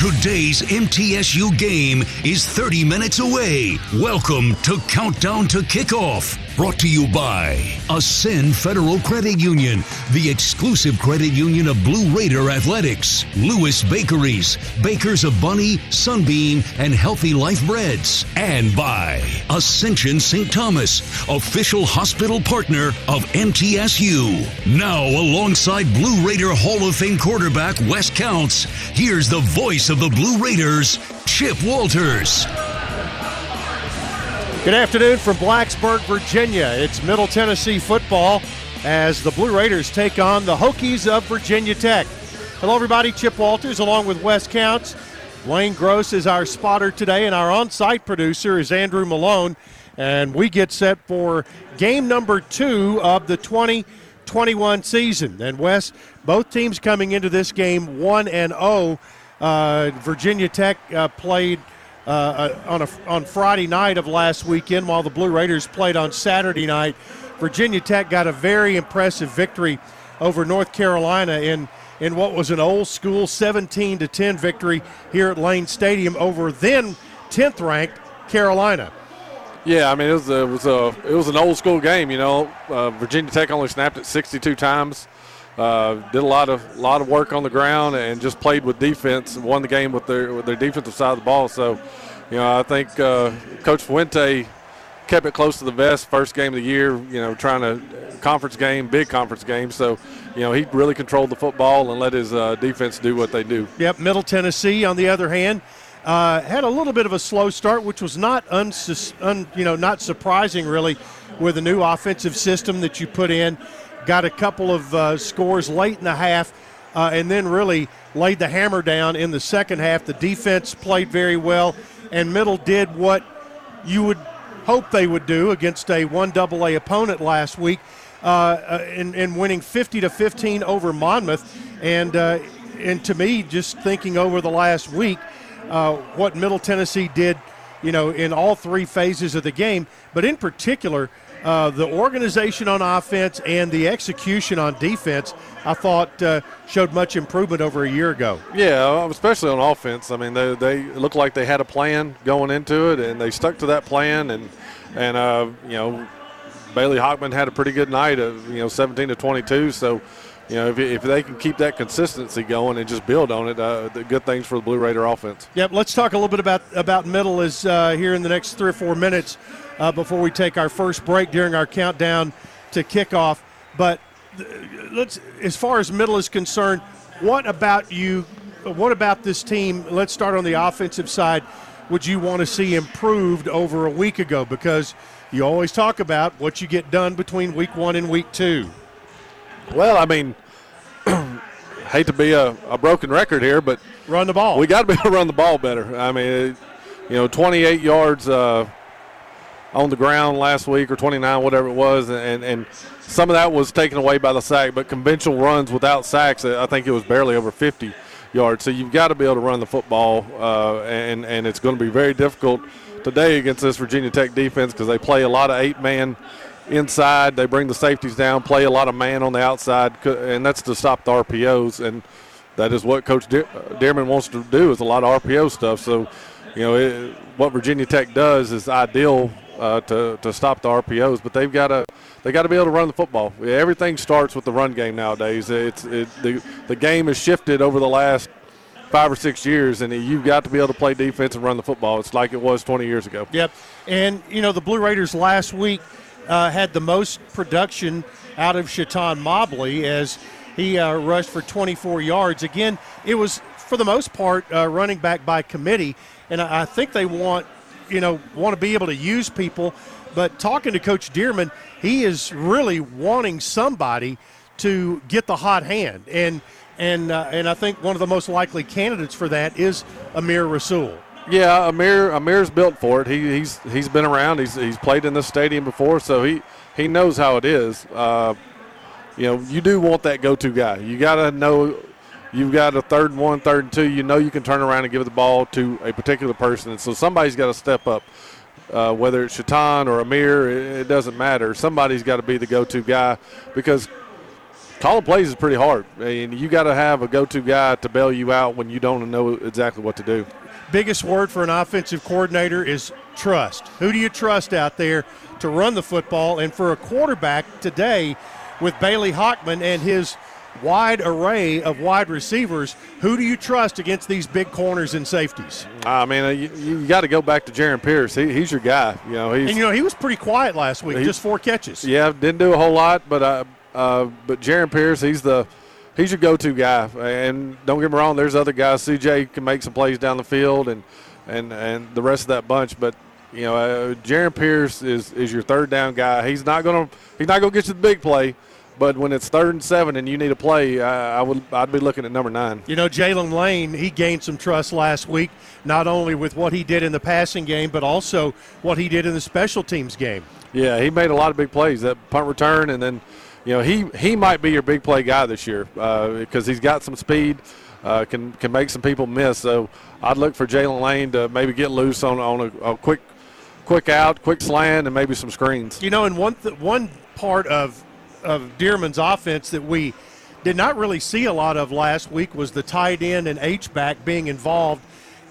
Today's MTSU game is 30 minutes away. Welcome to Countdown to Kickoff. Brought to you by Ascend Federal Credit Union, the exclusive credit union of Blue Raider Athletics, Lewis Bakeries, Bakers of Bunny, Sunbeam, and Healthy Life Breads, and by Ascension St. Thomas, official hospital partner of MTSU. Now, alongside Blue Raider Hall of Fame quarterback Wes Counts, here's the voice of the Blue Raiders, Chip Walters. Good afternoon from Blacksburg, Virginia. It's Middle Tennessee football as the Blue Raiders take on the Hokies of Virginia Tech. Hello, everybody. Chip Walters along with Wes Counts. Wayne Gross is our spotter today, and our on site producer is Andrew Malone. And we get set for game number two of the 2021 season. And Wes, both teams coming into this game 1 and 0. Uh, Virginia Tech uh, played uh, uh, on a, on Friday night of last weekend, while the Blue Raiders played on Saturday night. Virginia Tech got a very impressive victory over North Carolina in in what was an old school 17 to 10 victory here at Lane Stadium over then 10th ranked Carolina. Yeah, I mean it was a, it was a it was an old school game. You know, uh, Virginia Tech only snapped it 62 times. Uh, did a lot of lot of work on the ground and just played with defense and won the game with their with their defensive side of the ball. So, you know, I think uh, Coach Fuente kept it close to the vest first game of the year. You know, trying to conference game, big conference game. So, you know, he really controlled the football and let his uh, defense do what they do. Yep. Middle Tennessee, on the other hand. Uh, had a little bit of a slow start, which was not unsus- un, you know not surprising really, with a new offensive system that you put in got a couple of uh, scores late in the half, uh, and then really laid the hammer down in the second half. The defense played very well, and Middle did what you would hope they would do against a one double A opponent last week, uh, uh, in, in, winning 50 to 15 over Monmouth, and uh, and to me, just thinking over the last week, uh, what Middle Tennessee did, you know, in all three phases of the game, but in particular uh, the organization on offense and the execution on defense, I thought uh, showed much improvement over a year ago. Yeah, especially on offense. I mean, they, they looked like they had a plan going into it, and they stuck to that plan. And and uh, you know, Bailey Hockman had a pretty good night of you know 17 to 22. So. You know, if, if they can keep that consistency going and just build on it, uh, the good things for the Blue Raider offense. Yep. Let's talk a little bit about about middle is uh, here in the next three or four minutes uh, before we take our first break during our countdown to kickoff. But let's, as far as middle is concerned, what about you? What about this team? Let's start on the offensive side. Would you want to see improved over a week ago? Because you always talk about what you get done between week one and week two. Well, I mean, hate to be a, a, broken record here, but run the ball. We got to be able to run the ball better. I mean, you know, 28 yards. Uh, on the ground last week or 29, whatever it was, and, and some of that was taken away by the sack. But conventional runs without sacks, I think it was barely over 50 yards. So you've got to be able to run the football, uh, and and it's going to be very difficult today against this Virginia Tech defense because they play a lot of eight-man inside. They bring the safeties down, play a lot of man on the outside, and that's to stop the RPOs. And that is what Coach Dearmon wants to do is a lot of RPO stuff. So, you know, it, what Virginia Tech does is ideal uh, to, to stop the RPOs, but they've got to they got to be able to run the football. Everything starts with the run game nowadays. It's it, the the game has shifted over the last five or six years, and you've got to be able to play defense and run the football. It's like it was 20 years ago. Yep, and you know the Blue Raiders last week uh, had the most production out of Chaton Mobley as he uh, rushed for 24 yards. Again, it was for the most part uh, running back by committee, and I think they want you know, want to be able to use people. But talking to Coach Dearmon, he is really wanting somebody to get the hot hand, and and uh, and I think one of the most likely candidates for that is Amir Rasul. Yeah, Amir Amir's built for it. He, he's he's been around. He's he's played in this stadium before, so he he knows how it is. Uh, you know, you do want that go-to guy. You got to know you've got a third and one, third and two, you know you can turn around and give the ball to a particular person. And so somebody's got to step up. Uh, whether it's Chaton or Amir, it, it doesn't matter. Somebody's got to be the go-to guy because calling plays is pretty hard. And you got to have a go-to guy to bail you out when you don't know exactly what to do. Biggest word for an offensive coordinator is trust. Who do you trust out there to run the football? And for a quarterback today, with Bailey Hockman and his wide array of wide receivers, who do you trust against these big corners and safeties? I mean, uh, you, you got to go back to Jarrin Pierce. He, he's your guy. You know, he's and you know he was pretty quiet last week, he, just four catches. Yeah, didn't do a whole lot, but uh, uh, but Jarrin Pierce, he's the he's your go-to guy. And don't get me wrong, there's other guys. CJ can make some plays down the field, and and and the rest of that bunch. But you know, uh, Jarrin Pierce is is your third down guy. He's not gonna he's not gonna get you the big play. But when it's third and seven and you need a play, I, I would I'd be looking at number nine. You know, Jaylin Lane, he gained some trust last week, not only with what he did in the passing game, but also what he did in the special teams game. Yeah, he made a lot of big plays. That punt return, and then, you know, he he might be your big play guy this year because uh, he's got some speed, uh, can can make some people miss. So I'd look for Jaylin Lane to maybe get loose on on a, a quick quick out, quick slant, and maybe some screens. You know, and one th- one part of of Dearmon's offense that we did not really see a lot of last week was the tight end and H back being involved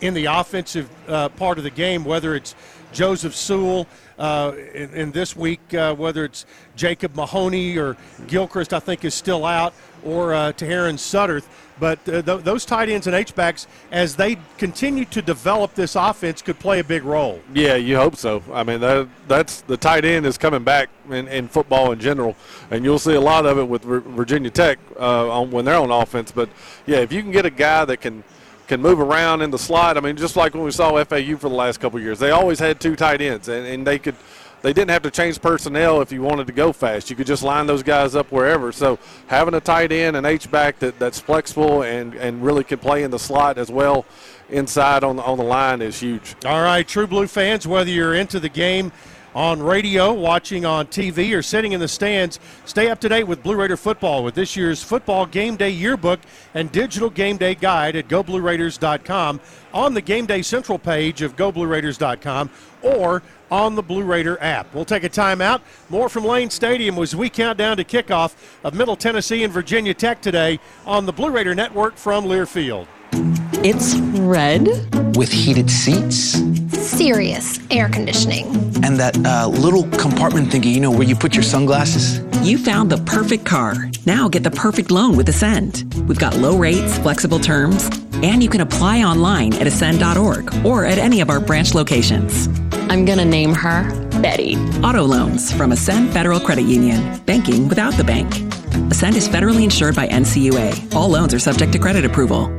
in the offensive uh, part of the game, whether it's Joseph Sewell uh, in, in, this week, uh, whether it's Jacob Mahoney or Gilchrist, I think is still out, or uh, Sutterth. But uh, th- those tight ends and H backs, as they continue to develop this offense, could play a big role. Yeah, you hope so. I mean, that, that's the tight end is coming back in, in, football in general, and you'll see a lot of it with Virginia Tech uh, on, when they're on offense. But yeah, if you can get a guy that can can move around in the slot, I mean, just like when we saw FAU for the last couple years, they always had two tight ends, and, and they could – they didn't have to change personnel if you wanted to go fast. You could just line those guys up wherever. So having a tight end and H back that, that's flexible and, and really can play in the slot as well inside on the, on the line is huge. All right, True Blue fans, whether you're into the game on radio, watching on TV, or sitting in the stands. Stay up to date with Blue Raider football with this year's football game day yearbook and digital game day guide at goblueraiders.com on the Game Day Central page of goblueraiders.com or on the Blue Raider app. We'll take a timeout. More from Lane Stadium as we count down to kickoff of Middle Tennessee and Virginia Tech today on the Blue Raider Network from Learfield. It's red. With heated seats. Serious air conditioning. And that uh, little compartment thingy, you know, where you put your sunglasses. You found the perfect car. Now get the perfect loan with Ascend. We've got low rates, flexible terms, and you can apply online at ascend.org or at any of our branch locations. I'm going to name her Betty. Auto loans from Ascend Federal Credit Union. Banking without the bank. Ascend is federally insured by NCUA. All loans are subject to credit approval.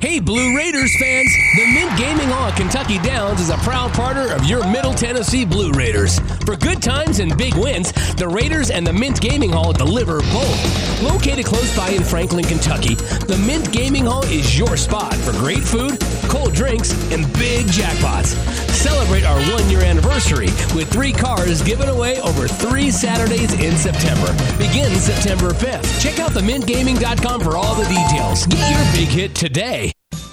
Hey, Blue Raiders fans! The Mint Gaming Hall at Kentucky Downs is a proud partner of your Middle Tennessee Blue Raiders. For good times and big wins, the Raiders and the Mint Gaming Hall deliver both. Located close by in Franklin, Kentucky, the Mint Gaming Hall is your spot for great food, cold drinks, and big jackpots. Celebrate our one year anniversary with three cars given away over three Saturdays in September. Begins September 5th. Check out themintgaming.com for all the details. Get your big hit today.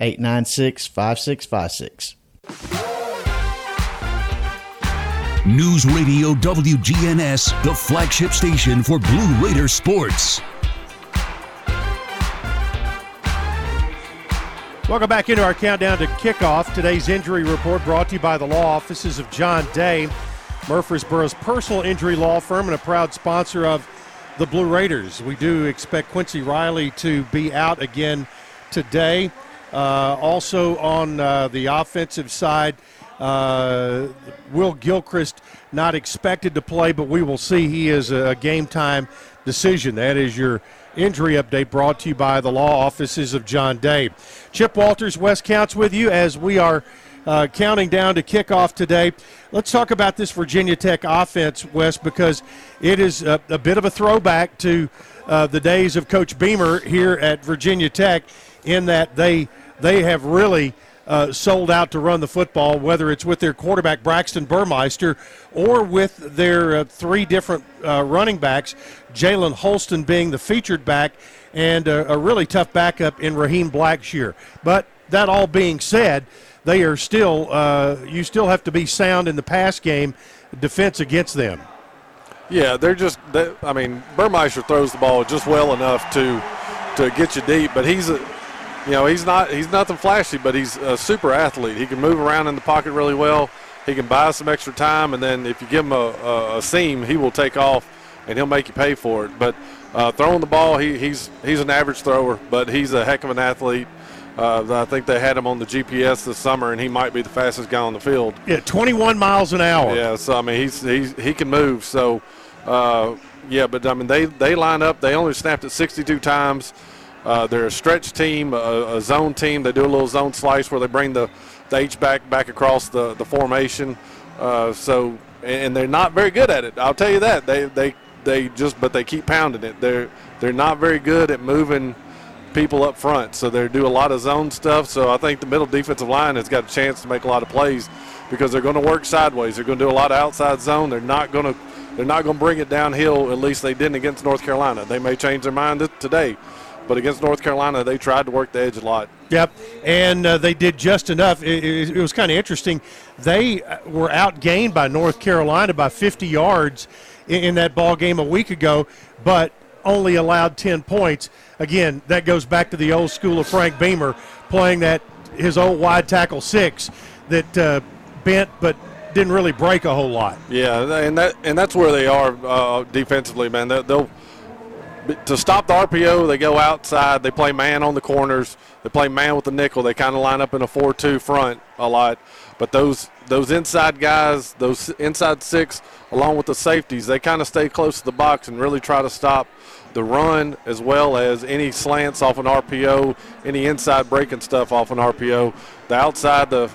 896 5656. News Radio WGNS, the flagship station for Blue Raider sports. Welcome back into our countdown to kickoff. Today's injury report brought to you by the law offices of John Day, Murfreesboro's personal injury law firm and a proud sponsor of the Blue Raiders. We do expect Quincy Riley to be out again today. Uh, also on uh, the offensive side, uh, Will Gilchrist not expected to play, but we will see. He is a game time decision. That is your injury update brought to you by the law offices of John Day. Chip Walters, Wes Counts with you as we are uh, counting down to kickoff today. Let's talk about this Virginia Tech offense, Wes, because it is a, a bit of a throwback to uh, the days of Coach Beamer here at Virginia Tech, in that they they have really uh, sold out to run the football, whether it's with their quarterback Braxton Burmeister or with their uh, three different uh, running backs, Jalen Holston being the featured back, and a, a really tough backup in Raheem Blackshear. But that all being said, they are still uh, you still have to be sound in the pass game defense against them. Yeah, they're just. They, I mean, Burmeister throws the ball just well enough to to get you deep, but he's a you know, he's not he's nothing flashy, but he's a super athlete. He can move around in the pocket really well. He can buy some extra time, and then if you give him a, a, a seam, he will take off and he'll make you pay for it. But uh, throwing the ball, he, he's he's an average thrower, but he's a heck of an athlete. Uh, I think they had him on the GPS this summer, and he might be the fastest guy on the field. Yeah, 21 miles an hour. Yeah, so I mean he's, he's he can move. So uh, yeah, but I mean they they line up. They only snapped it 62 times. Uh, they're a stretch team, a, a, zone team. They do a little zone slice where they bring the, the H back back across the, the formation. Uh, so and they're not very good at it. I'll tell you that. They they they just but they keep pounding it. They're they're not very good at moving people up front. So they do a lot of zone stuff. So I think the middle defensive line has got a chance to make a lot of plays because they're going to work sideways. They're going to do a lot of outside zone. They're not going to they're not going to bring it downhill. At least they didn't against North Carolina. They may change their mind today. But against North Carolina, they tried to work the edge a lot. Yep, and uh, they did just enough. It, it, it was kind of interesting. They uh, were outgained by North Carolina by 50 yards in, in that ball game a week ago, but only allowed 10 points. Again, that goes back to the old school of Frank Beamer playing that his old wide tackle six that uh, bent but didn't really break a whole lot. Yeah, and that and that's where they are uh, defensively, man. They'll to stop the RPO, they go outside. They play man on the corners. They play man with the nickel. They kind of line up in a 4-2 front a lot. But those those inside guys, those inside six, along with the safeties, they kind of stay close to the box and really try to stop the run as well as any slants off an RPO, any inside breaking stuff off an RPO. The outside the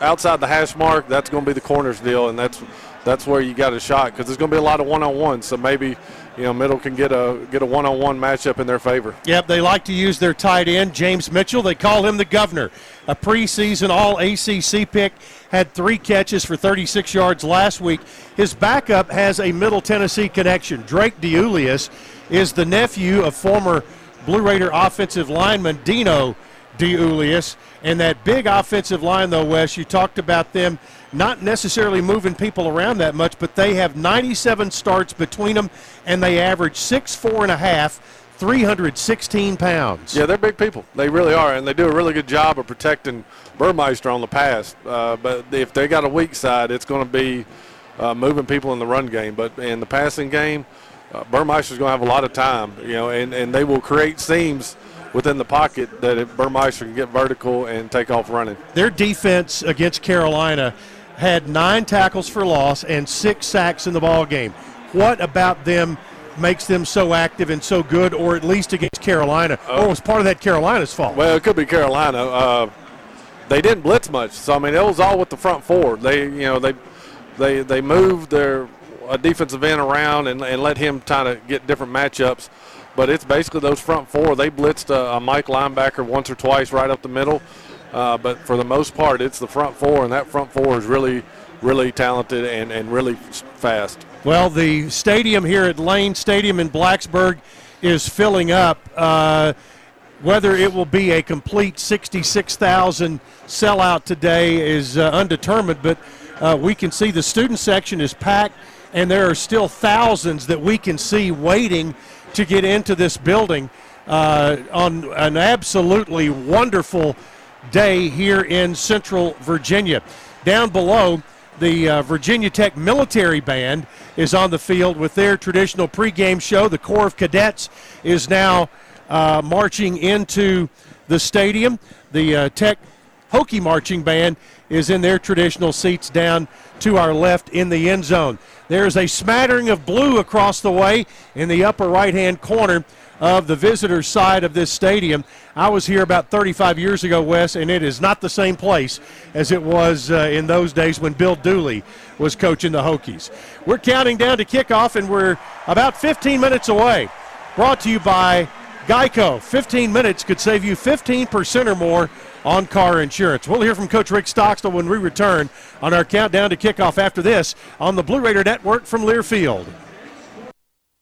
outside the hash mark, that's going to be the corners deal, and that's that's where you got a shot because there's going to be a lot of one-on-one. So maybe you know Middle can get a get a one-on-one matchup in their favor. Yep, they like to use their tight end James Mitchell. They call him the governor. A preseason All ACC pick had three catches for 36 yards last week. His backup has a Middle Tennessee connection. Drake DeIuliis is the nephew of former Blue Raider offensive lineman Dino DeIuliis. And that big offensive line, though, Wes, you talked about them not necessarily moving people around that much, but they have 97 starts between them, and they average six, four and a half 316 pounds. Yeah, they're big people. They really are, and they do a really good job of protecting Burmeister on the pass. Uh, but if they got a weak side, it's going to be uh, moving people in the run game. But in the passing game, uh, Burmeister's going to have a lot of time, you know, and, and they will create seams within the pocket that Burmeister can get vertical and take off running. Their defense against Carolina had nine tackles for loss and six sacks in the ball game. What about them makes them so active and so good, or at least against Carolina? or was part of that Carolina's fault? Well, it could be Carolina. Uh, they didn't blitz much, so I mean it was all with the front four. They, you know, they they they moved their a defensive end around and, and let him kind of get different matchups. But it's basically those front four. They blitzed a, a Mike linebacker once or twice right up the middle. Uh, but for the most part, it's the front four, and that front four is really, really talented and, and really fast. Well, the stadium here at Lane Stadium in Blacksburg is filling up. Uh, whether it will be a complete 66,000 sellout today is uh, undetermined, but uh, we can see the student section is packed, and there are still thousands that we can see waiting to get into this building uh, on an absolutely wonderful day here in Central Virginia. Down below, the uh, Virginia Tech Military Band is on the field with their traditional pregame show. The Corps of Cadets is now uh, marching into the stadium. The uh, Tech Hokie Marching Band is in their traditional seats down to our left in the end zone. There's a smattering of blue across the way in the upper right hand corner of the visitor side of this stadium. I was here about 35 years ago, Wes, and it is not the same place as it was uh, in those days when Bill Dooley was coaching the Hokies. We're counting down to kickoff, and we're about 15 minutes away. Brought to you by Geico. 15 minutes could save you 15% or more on car insurance. We'll hear from Coach Rick Stockstill when we return on our countdown to kickoff after this on the Blue Raider Network from Learfield.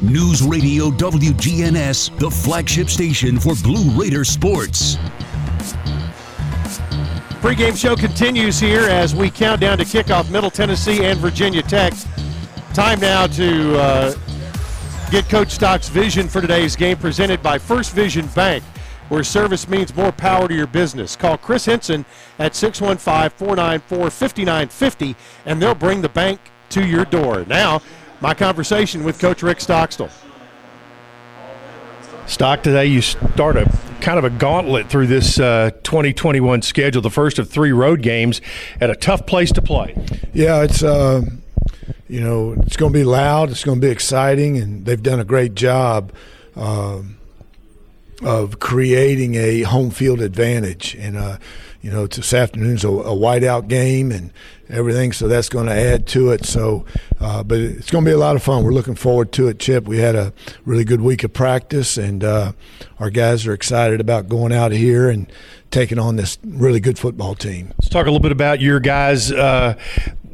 News Radio WGNS, the flagship station for Blue Raider sports. Pre-game show continues here as we count down to kickoff Middle Tennessee and Virginia Tech. Time now to uh, get Coach Stock's vision for today's game presented by First Vision Bank, where service means more power to your business. Call Chris Henson at 615-494-5950 and they'll bring the bank to your door. Now, my conversation with Coach Rick Stockstill. Stock today, you start a kind of a gauntlet through this uh, 2021 schedule, the first of three road games at a tough place to play. Yeah, it's uh, you know it's going to be loud, it's going to be exciting, and they've done a great job. Um, of creating a home field advantage. And, uh, you know, this afternoon's a, a whiteout game and everything, so that's going to add to it. So, uh, but it's going to be a lot of fun. We're looking forward to it, Chip. We had a really good week of practice, and uh, our guys are excited about going out here and taking on this really good football team. Let's talk a little bit about your guys. Uh,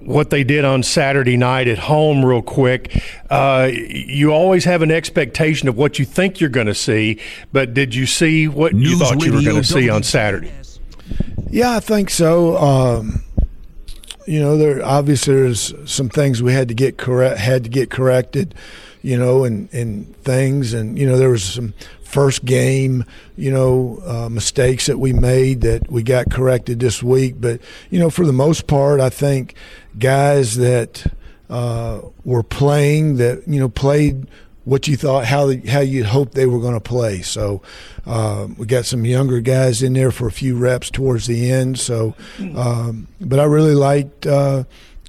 what they did on Saturday night at home, real quick. Uh, you always have an expectation of what you think you're going to see, but did you see what News you thought you were going to see on Saturday? Yeah, I think so. Um, you know, there obviously there's some things we had to get correct, had to get corrected. You know, and and things, and you know, there was some first game, you know, uh, mistakes that we made that we got corrected this week. But, you know, for the most part, I think guys that uh, were playing that, you know, played what you thought, how, how you hoped they were going to play. So uh, we got some younger guys in there for a few reps towards the end. So, um, but I really liked, uh,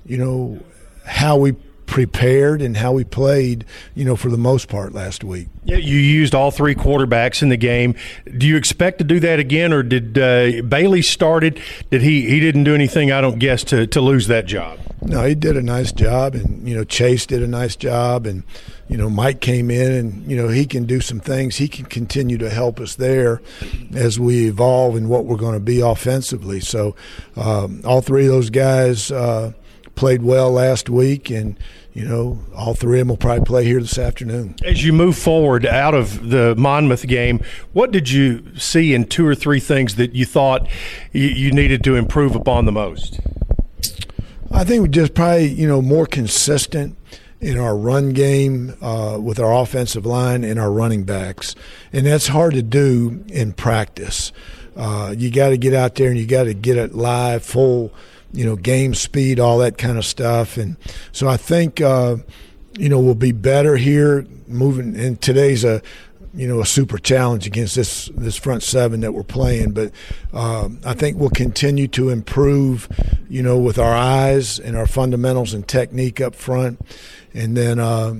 you know, how we prepared and how we played, you know, for the most part last week. Yeah, you used all three quarterbacks in the game. Do you expect to do that again, or did uh, Bailey started? Did he he didn't do anything? I don't guess to to lose that job. No, he did a nice job, and you know Chase did a nice job, and you know Mike came in, and you know he can do some things. He can continue to help us there as we evolve in what we're going to be offensively. So um, all three of those guys. Uh, played well last week, and you know all three of them will probably play here this afternoon. As you move forward out of the Monmouth game, what did you see in two or three things that you thought you, you needed to improve upon the most? I think we just probably you know more consistent in our run game uh, with our offensive line and our running backs, and that's hard to do in practice. Uh, you got to get out there and you got to get it live, full you know, game speed, all that kind of stuff. And so I think, uh, you know, we'll be better here moving. And today's a, you know, a super challenge against this this front seven that we're playing. But um, I think we'll continue to improve, you know, with our eyes and our fundamentals and technique up front, and then. Uh,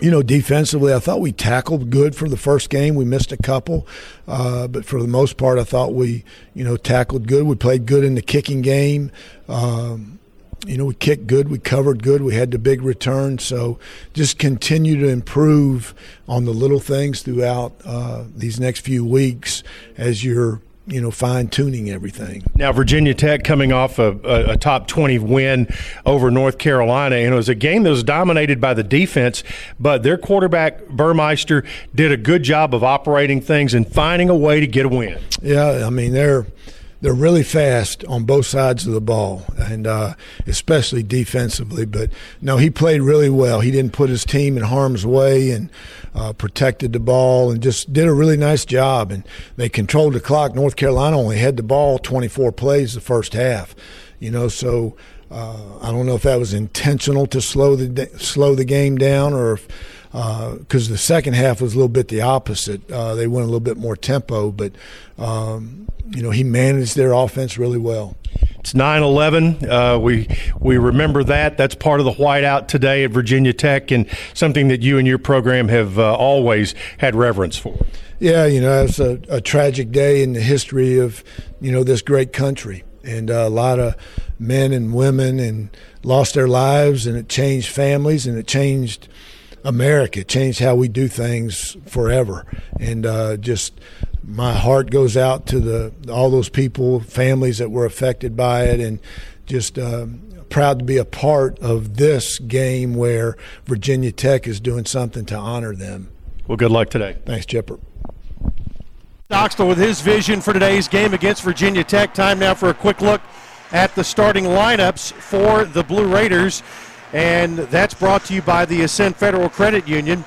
you know, defensively, I thought we tackled good for the first game. We missed a couple, uh, but for the most part, I thought we, you know, tackled good. We played good in the kicking game. Um, you know, we kicked good, we covered good, we had the big return. So just continue to improve on the little things throughout uh, these next few weeks as you're you know, fine tuning everything. Now, Virginia Tech coming off a, a, a, top 20 win over North Carolina, and it was a game that was dominated by the defense, but their quarterback, Burmeister, did a good job of operating things and finding a way to get a win. Yeah, I mean, they're they're really fast on both sides of the ball, and uh, especially defensively. But no, he played really well. He didn't put his team in harm's way and uh, protected the ball and just did a really nice job. And they controlled the clock. North Carolina only had the ball 24 plays the first half, you know. So uh, I don't know if that was intentional to slow the slow the game down or if because uh, the second half was a little bit the opposite. Uh, they went a little bit more tempo, but um, you know he managed their offense really well. It's 9/11. Uh, we we remember that. That's part of the whiteout today at Virginia Tech, and something that you and your program have uh, always had reverence for. Yeah, you know, it's a, a tragic day in the history of you know this great country, and uh, a lot of men and women and lost their lives, and it changed families, and it changed America. It changed how we do things forever, and uh, just my heart goes out to the all those people, families that were affected by it, and just. Um, proud to be a part of this game where Virginia Tech is doing something to honor them. Well, good luck today. Thanks, Chipper. Stockstill with his vision for today's game against Virginia Tech. Time now for a quick look at the starting lineups for the Blue Raiders. And that's brought to you by the Ascend Federal Credit Union.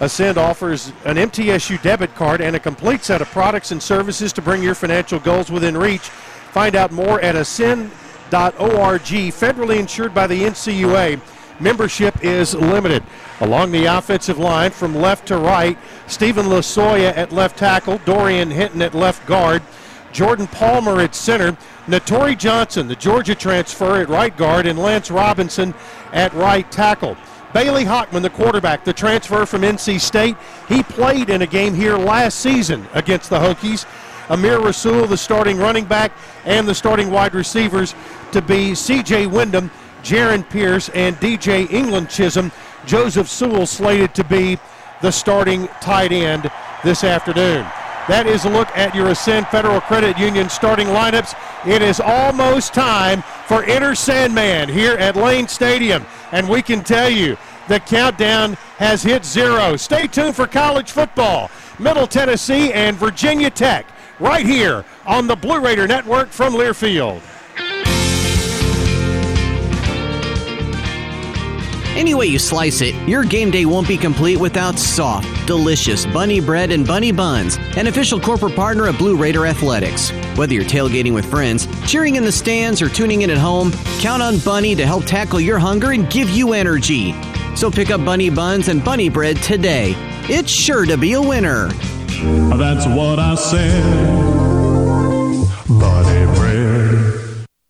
Ascend offers an MTSU debit card and a complete set of products and services to bring your financial goals within reach. Find out more at ascend.org. Federally insured by the NCUA. Membership is limited. Along the offensive line from left to right, Stephen Lasoya at left tackle, Dorian Hinton at left guard, Jordan Palmer at center, Natori Johnson, the Georgia transfer at right guard, and Lance Robinson at right tackle. Bailey Hockman, the quarterback, the transfer from NC State. He played in a game here last season against the Hokies. Amir Rasul, the starting running back, and the starting wide receivers to be CJ Windham, Jarrin Pierce, and DJ England Chisholm. Joseph Sewell slated to be the starting tight end this afternoon. That is a look at your Ascend Federal Credit Union starting lineups. It is almost time for Enter Sandman here at Lane Stadium. And we can tell you the countdown has hit zero. Stay tuned for college football. Middle Tennessee and Virginia Tech right here on the Blue Raider Network from Learfield. Any way you slice it, your game day won't be complete without soft, delicious bunny bread and bunny buns, an official corporate partner of Blue Raider Athletics. Whether you're tailgating with friends, cheering in the stands, or tuning in at home, count on Bunny to help tackle your hunger and give you energy. So pick up bunny buns and bunny bread today. It's sure to be a winner. That's what I said.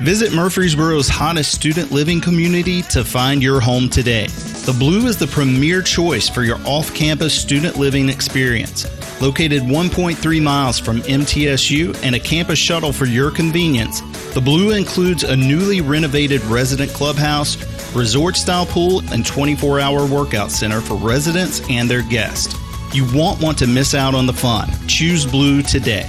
Visit Murfreesboro's hottest student living community to find your home today. The Blue is the premier choice for your off campus student living experience. Located 1.3 miles from MTSU and a campus shuttle for your convenience, the Blue includes a newly renovated resident clubhouse, resort style pool, and 24 hour workout center for residents and their guests. You won't want to miss out on the fun. Choose Blue today.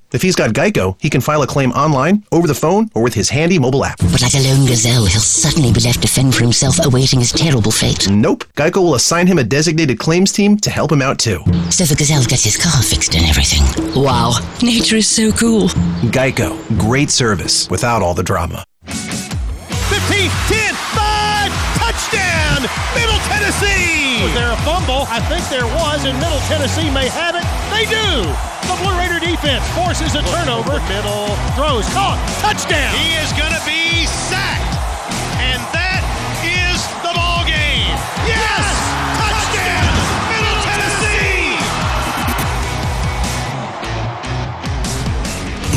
If he's got Geico, he can file a claim online, over the phone, or with his handy mobile app. But like a lone gazelle, he'll suddenly be left to fend for himself, awaiting his terrible fate. Nope. Geico will assign him a designated claims team to help him out too. So the gazelle gets his car fixed and everything. Wow, nature is so cool. Geico. Great service without all the drama. 15, 10, 5, touchdown, Middle Tennessee! Was there a fumble? I think there was, and Middle Tennessee may have it. They do! The Blue Raider defense forces a turnover. Middle throws caught. Touchdown. He is going to be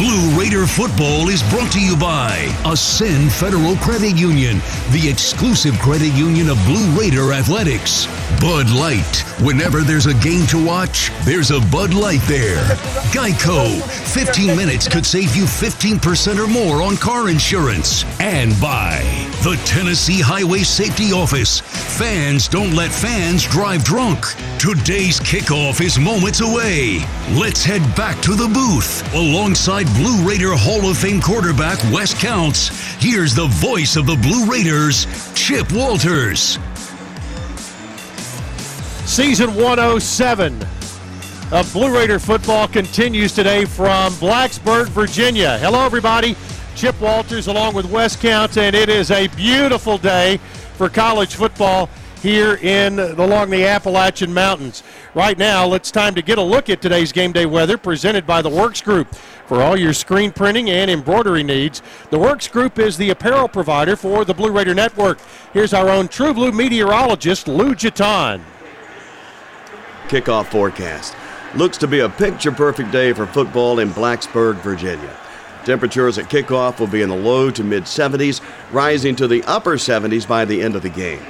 Blue Raider football is brought to you by Ascend Federal Credit Union, the exclusive credit union of Blue Raider athletics. Bud Light. Whenever there's a game to watch, there's a Bud Light there. Geico. 15 minutes could save you 15% or more on car insurance. And by the Tennessee Highway Safety Office. Fans don't let fans drive drunk. Today's kickoff is moments away. Let's head back to the booth alongside Blue Raider Hall of Fame quarterback Wes Counts. Here's the voice of the Blue Raiders, Chip Walters. Season 107 of Blue Raider football continues today from Blacksburg, Virginia. Hello, everybody. Chip Walters along with Wes Counts, and it is a beautiful day for college football here in along the Appalachian Mountains. Right now, it's time to get a look at today's game day weather presented by the Works Group. For all your screen printing and embroidery needs, the Works Group is the apparel provider for the Blue Raider Network. Here's our own True Blue meteorologist, Lou Jaton. Kickoff forecast. Looks to be a picture perfect day for football in Blacksburg, Virginia. Temperatures at kickoff will be in the low to mid 70s, rising to the upper 70s by the end of the game.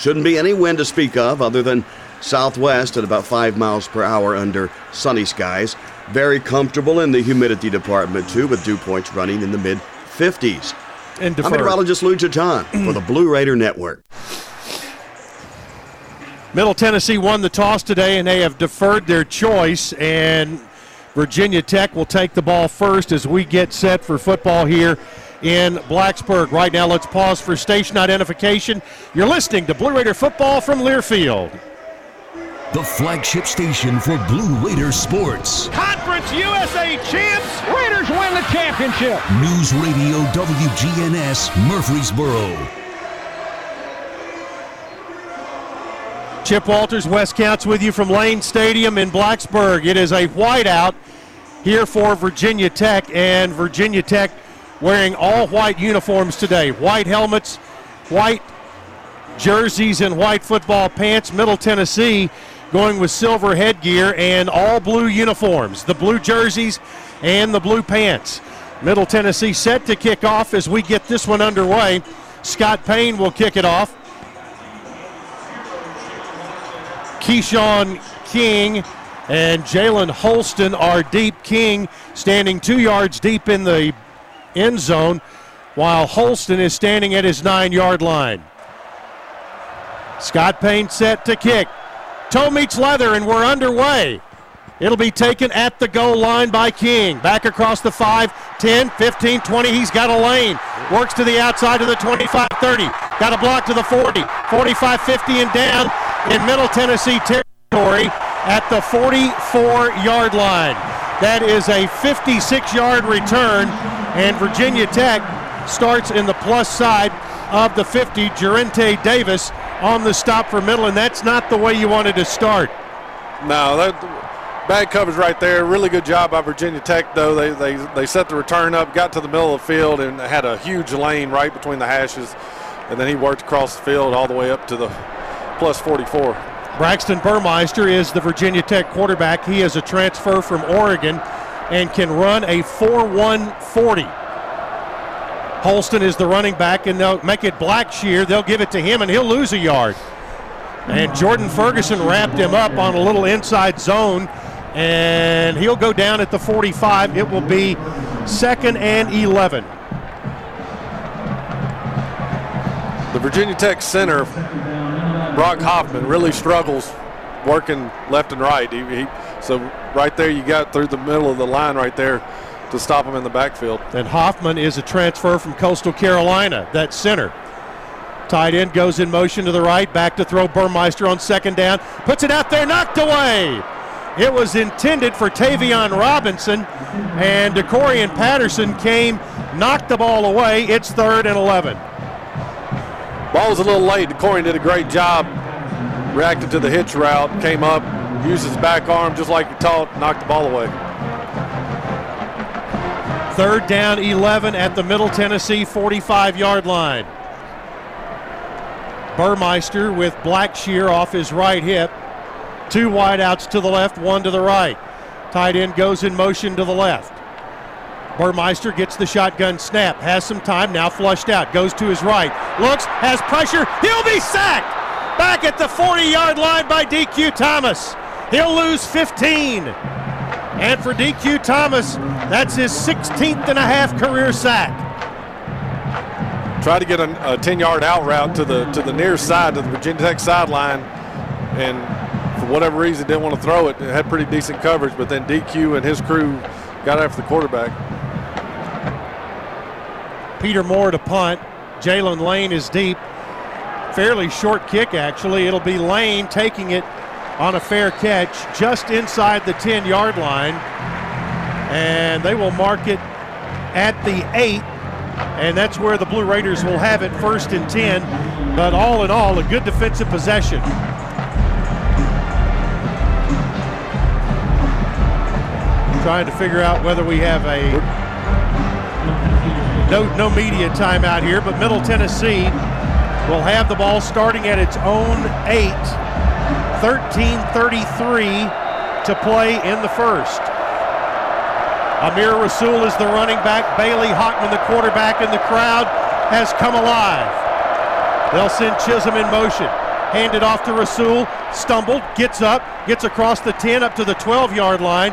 Shouldn't be any wind to speak of other than southwest at about 5 miles per hour under sunny skies. Very comfortable in the humidity department, too, with dew points running in the mid 50s. And I'm meteorologist Lou Jaton for the Blue Raider Network. Middle Tennessee won the toss today, and they have deferred their choice. And Virginia Tech will take the ball first as we get set for football here in Blacksburg. Right now, let's pause for station identification. You're listening to Blue Raider football from Learfield. The flagship station for Blue Raider sports. Conference USA champs. Raiders win the championship. News Radio WGNS Murfreesboro. Chip Walters, Wes Counts with you from Lane Stadium in Blacksburg. It is a whiteout here for Virginia Tech, and Virginia Tech wearing all white uniforms today. White helmets, white jerseys, and white football pants. Middle Tennessee going with silver headgear and all blue uniforms, the blue jerseys and the blue pants. Middle Tennessee set to kick off as we get this one underway. Scott Payne will kick it off. Keyshawn King and Jalen Holston are deep. King standing two yards deep in the end zone, while Holston is standing at his nine yard line. Scott Payne set to kick. Toe meets leather, and we're underway. It'll be taken at the goal line by King. Back across the 5, 10, 15, 20. He's got a lane. Works to the outside to the 25, 30. Got a block to the 40, 45, 50, and down in Middle Tennessee territory at the 44 yard line. That is a 56 yard return, and Virginia Tech starts in the plus side of the 50. Gerente Davis on the stop for middle, and that's not the way you wanted to start. No, that bad coverage right there. Really good job by Virginia Tech, though. They, they, they set the return up, got to the middle of the field, and had a huge lane right between the hashes. And then he worked across the field all the way up to the plus 44. Braxton Burmeister is the Virginia Tech quarterback. He is a transfer from Oregon and can run a 4 1 40. Holston is the running back, and they'll make it Blackshear. They'll give it to him, and he'll lose a yard. And Jordan Ferguson wrapped him up on a little inside zone, and he'll go down at the 45. It will be second and 11. The Virginia Tech center, Brock Hoffman, really struggles working left and right. He, he, so right there, you got through the middle of the line right there to stop him in the backfield. And Hoffman is a transfer from Coastal Carolina, that center. Tight end goes in motion to the right, back to throw Burmeister on second down, puts it out there, knocked away. It was intended for Tayvion Robinson, and DeCorian Patterson came, knocked the ball away. It's third and 11. Ball was a little late. DeCorian did a great job, reacted to the hitch route, came up, used his back arm just like he taught, knocked the ball away. Third down 11 at the Middle Tennessee 45 yard line. Burmeister with Blackshear off his right hip. Two wideouts to the left, one to the right. Tight end goes in motion to the left. Burmeister gets the shotgun snap, has some time, now flushed out, goes to his right, looks, has pressure, he'll be sacked! Back at the 40 yard line by DQ Thomas. He'll lose 15. And for DQ Thomas, that's his 16th and a half career sack. Tried to get a, a 10 yard out route to the to the near side to the Virginia Tech sideline, and for whatever reason didn't want to throw it. It had pretty decent coverage, but then DQ and his crew got after the quarterback. Peter Moor to punt. Jaylin Lane is deep. Fairly short kick, actually. It'll be Lane taking it on a fair catch just inside the 10 yard line. And they will mark it at the 8. And that's where the Blue Raiders will have it first and 10. But all in all, a good defensive possession. Trying to figure out whether we have a no, no media timeout here, but Middle Tennessee will have the ball starting at its own eight. 13:33 to play in the first. Amir Rasul is the running back. Bailey Hockman, the quarterback, and the crowd has come alive. They'll send Chisholm in motion. Hand it off to Rasul. Stumbled, gets up, gets across the 10 up to the 12 yard line,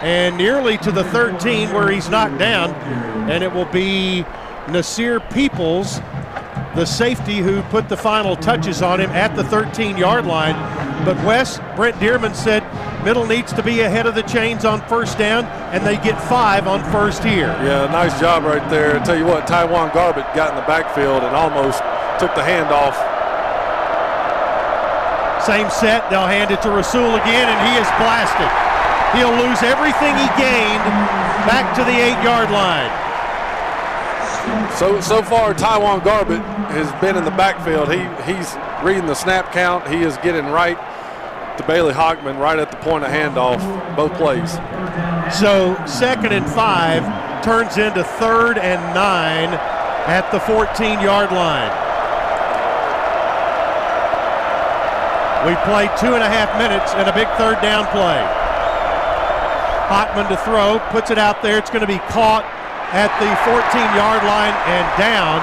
and nearly to the 13 where he's knocked down. And it will be Nasir Peoples, the safety who put the final touches on him at the 13 yard line. But Wes, Brent Dearmon said Middle needs to be ahead of the chains on first down, and they get five on first here. Yeah, nice job right there. I tell you what, TyJuan Garbutt got in the backfield and almost took the handoff. Same set, they'll hand it to Rasul again, and he is blasted. He'll lose everything he gained back to the eight yard line. So so far, TyJuan Garbutt has been in the backfield. He he's reading the snap count. He is getting right to Bailey Hockman right at the point of handoff, both plays. So second and five turns into third and nine at the 14 yard line. We played two and a half minutes and a big third down play. Hockman to throw, puts it out there. It's going to be caught at the 14 yard line and down.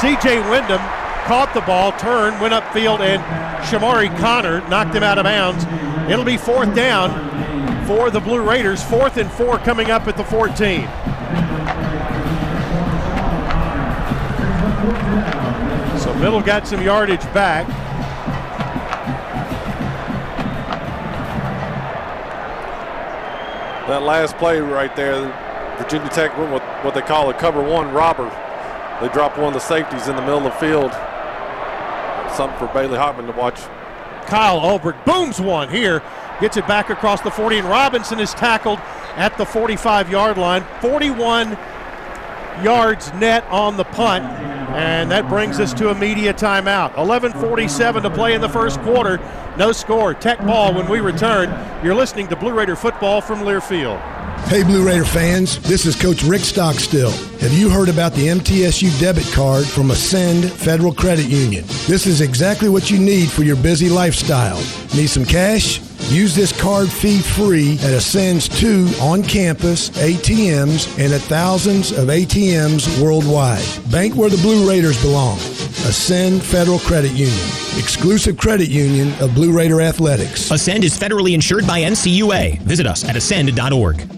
CJ Windham caught the ball, turned, went upfield, and Shamari Connor knocked him out of bounds. It'll be fourth down for the Blue Raiders. Fourth and four coming up at the 14. So Middle got some yardage back. That last play right there, Virginia Tech went with what they call a cover one robber. They dropped one of the safeties in the middle of the field. Something for Bailey Hockman to watch. Kyle Ulbrich booms one here, gets it back across the 40, and Robinson is tackled at the 45 yard line. 41 yards net on the punt, and that brings us to a media timeout. 11:47 to play in the first quarter. No score. Tech ball when we return. You're listening to Blue Raider football from Learfield. Hey, Blue Raider fans, this is Coach Rick Stockstill. Have you heard about the MTSU debit card from Ascend Federal Credit Union? This is exactly what you need for your busy lifestyle. Need some cash? Use this card fee free at Ascend's two on campus ATMs and at thousands of ATMs worldwide. Bank where the Blue Raiders belong. Ascend Federal Credit Union, exclusive credit union of Blue Raider Athletics. Ascend is federally insured by NCUA. Visit us at ascend.org.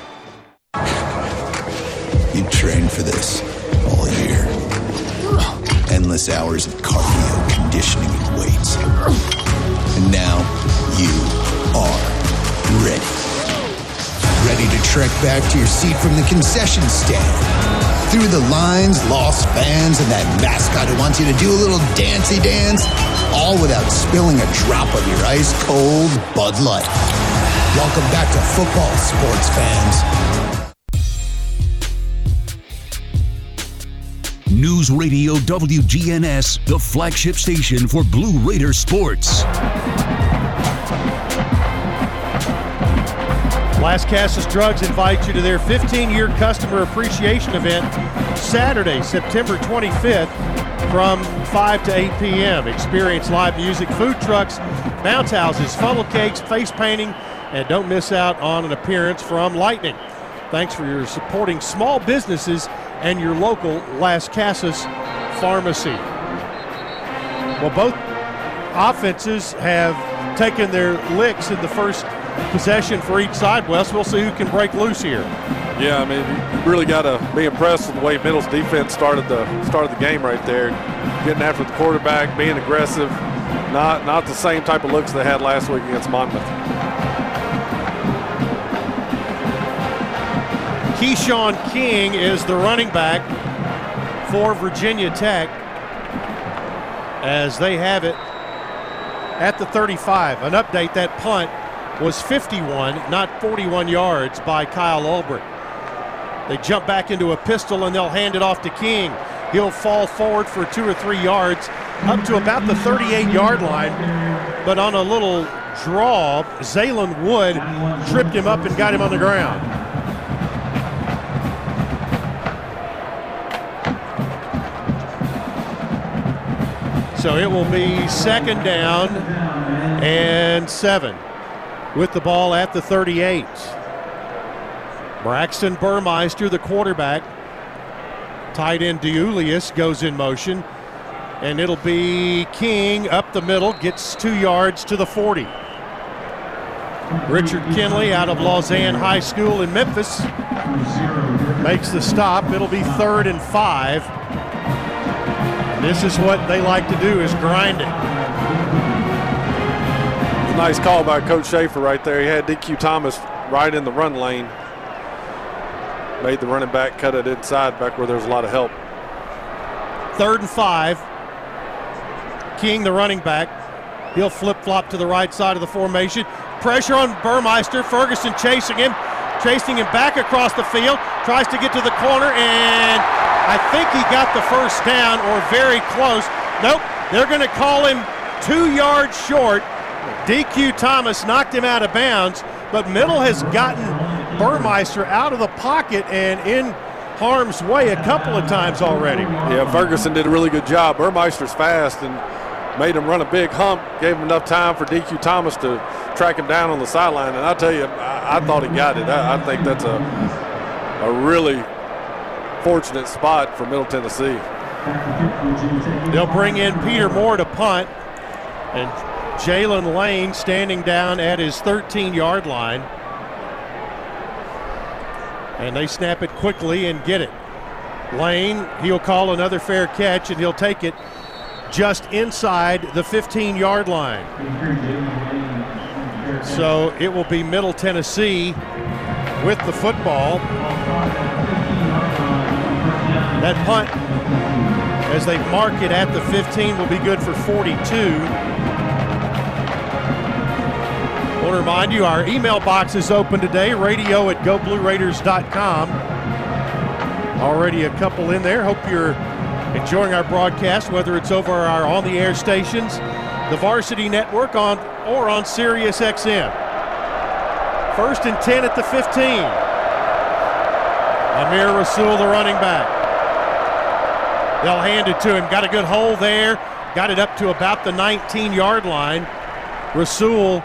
You trained for this all year. Endless hours of cardio, conditioning, and weights. And now you are ready. ready to trek back to your seat from the concession stand. Through the lines, lost fans, and that mascot who wants you to do a little dancey dance, all without spilling a drop of your ice cold Bud Light. Welcome back to football, sports fans. News Radio WGNS, the flagship station for Blue Raider sports. Las Casas Drugs invites you to their 15-year customer appreciation event Saturday, September 25th from 5 to 8 p.m. Experience live music, food trucks, bounce houses, funnel cakes, face painting, and don't miss out on an appearance from Lightning. Thanks for your supporting small businesses and your local Las Casas pharmacy. Well, both offenses have taken their licks in the first possession for each side, Wes. We'll see who can break loose here. Yeah, I mean, you really got to be impressed with the way Middle's defense started the started the game right there, getting after the quarterback, being aggressive. Not not the same type of looks they had last week against Monmouth. Keyshawn King is the running back for Virginia Tech as they have it at the 35. An update that punt was 51, not 41 yards by Kyle Ulbrich. They jump back into a pistol and they'll hand it off to King. He'll fall forward for two or three yards up to about the 38 yard line, but on a little draw, Zaylen Wood tripped him up and got him on the ground. So it will be second down and seven with the ball at the 38. Braxton Burmeister, the quarterback. Tight end DeIuliis goes in motion. And it'll be King up the middle, gets two yards to the 40. Richard Kinley out of Lausanne High School in Memphis makes the stop. It'll be third and five. This is what they like to do is grind it. nice call by Coach Shafer right there. He had DQ Thomas right in the run lane. Made the running back cut it inside back where there's a lot of help. Third and five. King, the running back. He'll flip flop to the right side of the formation. Pressure on Burmeister. Ferguson chasing him, chasing him back across the field. Tries to get to the corner, and I think he got the first down or very close. Nope, they're going to call him two yards short. DQ Thomas knocked him out of bounds, but Middle has gotten Burmeister out of the pocket and in harm's way a couple of times already. Yeah, Ferguson did a really good job. Burmeister's fast and made him run a big hump, gave him enough time for DQ Thomas to track him down on the sideline. And I tell you, I, I thought he got it. I, I think that's a, a really fortunate spot for Middle Tennessee. They'll bring in Peter Moor to punt, and Jaylin Lane standing down at his 13 yard line. And they snap it quickly and get it. Lane, he'll call another fair catch and he'll take it just inside the 15 yard line. So it will be Middle Tennessee with the football. That punt, as they mark it at the 15, will be good for 42. I want to remind you our email box is open today, radio at goblueraiders.com. Already a couple in there. Hope you're enjoying our broadcast, whether it's over our on the air stations, the Varsity Network on or on Sirius XM. First and 10 at the 15. Amir Rasul, the running back. They'll hand it to him. Got a good hole there. Got it up to about the 19 yard line. Rasul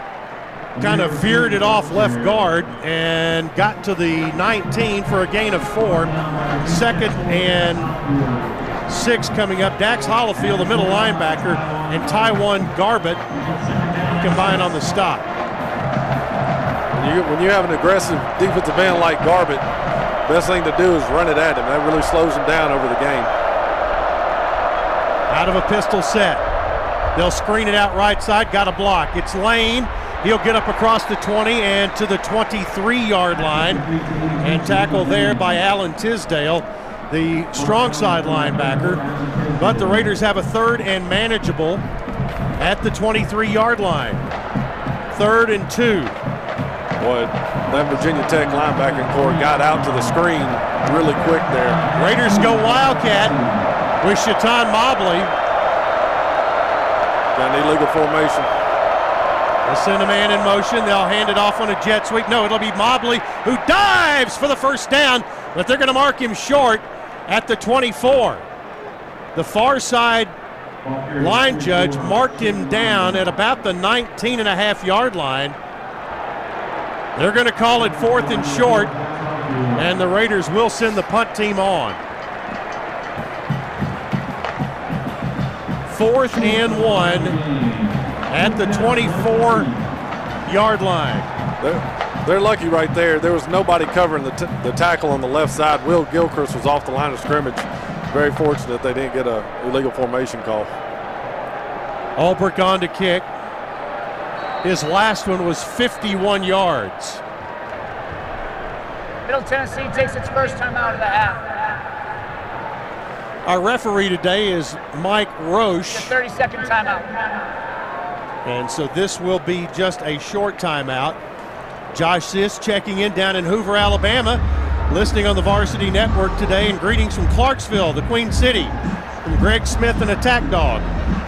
kind of veered it off left guard and got to the 19 for a gain of four. Second and six coming up. Dax Hollifield, the middle linebacker, and TyJuan Garbutt combine on the stop. When you, when you have an aggressive defensive end like Garbutt, best thing to do is run it at him. That really slows him down over the game. Out of a pistol set. They'll screen it out right side. Got a block. It's Lane. He'll get up across the 20 and to the 23 yard line and tackle there by Alan Tisdale, the strong side linebacker. But the Raiders have a third and manageable at the 23 yard line. Third and two. Boy, that Virginia Tech linebacking corps got out to the screen really quick there. Raiders go Wildcat with Chaton Mobley. Got an illegal formation. They'll send a man in motion. They'll hand it off on a jet sweep. No, it'll be Mobley who dives for the first down, but they're going to mark him short at the 24. The far side line judge marked him down at about the 19 and a half yard line. They're going to call it fourth and short, and the Raiders will send the punt team on. Fourth and one at the 24 yard line. They're, they're lucky right there. There was nobody covering the, t- the tackle on the left side. Will Gilchrist was off the line of scrimmage. Very fortunate they didn't get a illegal formation call. Ulbrich on to kick. His last one was 51 yards. Middle Tennessee takes its first time out of the half. Our referee today is Mike Roche. 30 second timeout. And so this will be just a short timeout. Josh Sis checking in down in Hoover, Alabama, listening on the Varsity Network today. And greetings from Clarksville, the Queen City, from Greg Smith and Attack Dog.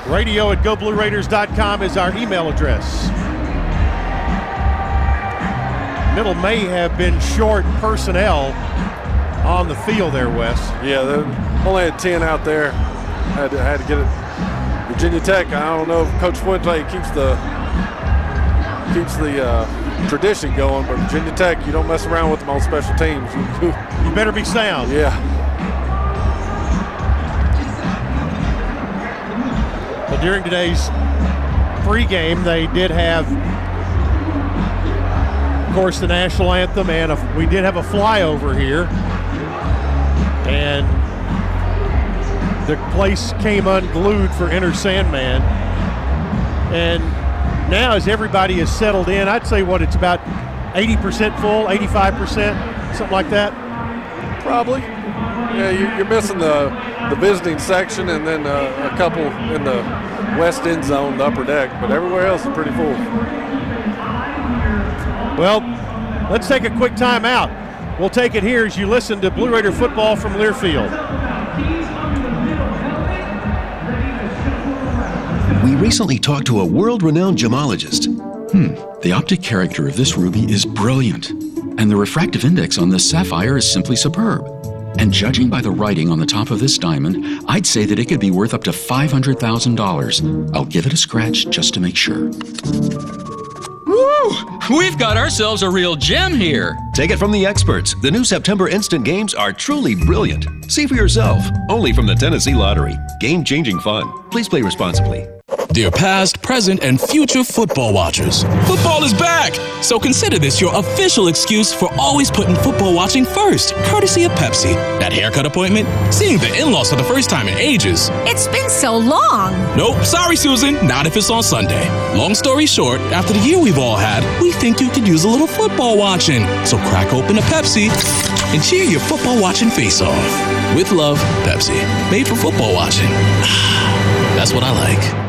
Radio at GoBlueRaiders.com is our email address. Middle may have been short personnel on the field there, Wes. Yeah, they only had 10 out there. Had to, had to get it. Virginia Tech, I don't know if Coach Fuente keeps the keeps the uh, tradition going, but Virginia Tech, you don't mess around with them on special teams. you better be sound. Yeah. But during today's pregame, they did have, of course, the national anthem, and a, we did have a flyover here. And the place came unglued for Enter Sandman. And now, as everybody is settled in, I'd say what it's about 80% full, 85%, something like that. Probably. Yeah, you, you're missing the the visiting section and then uh, a couple in the west end zone, the upper deck, but everywhere else is pretty full. Well, let's take a quick timeout. We'll take it here as you listen to Blue Raider football from Learfield. Recently talked to a world renowned gemologist. Hmm, the optic character of this ruby is brilliant, and the refractive index on this sapphire is simply superb. And judging by the writing on the top of this diamond, I'd say that it could be worth up to $500,000. I'll give it a scratch just to make sure. Woo! We've got ourselves a real gem here. Take it from the experts. The new September instant games are truly brilliant. See for yourself. Only from the Tennessee Lottery. Game changing fun. Please play responsibly. Dear past, present, and future football watchers, football is back! So consider this your official excuse for always putting football watching first, courtesy of Pepsi. That haircut appointment, seeing the in laws for the first time in ages. It's been so long! Nope, sorry, Susan, not if it's on Sunday. Long story short, after the year we've all had, we think you could use a little football watching. So crack open a Pepsi and cheer your football watching face off. With love, Pepsi. Made for football watching. That's what I like.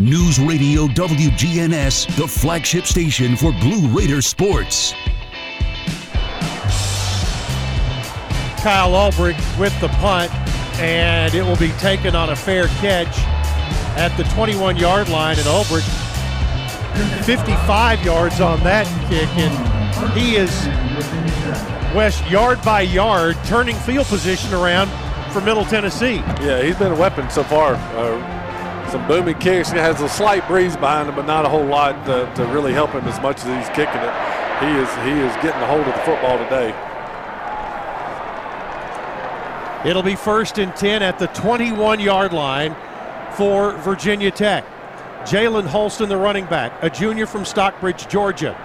News Radio WGNS, the flagship station for Blue Raider sports. Kyle Ulbrich with the punt, and it will be taken on a fair catch at the 21 yard line. And Ulbrich, 55 yards on that kick, and he is Wes yard by yard, turning field position around for Middle Tennessee. Yeah, he's been a weapon so far. Uh, some booming kicks. He has a slight breeze behind him, but not a whole lot to, to really help him as much as he's kicking it. He is he is getting a hold of the football today. It'll be first and 10 at the 21 yard line for Virginia Tech. Jalen Holston, the running back, a junior from Stockbridge, Georgia.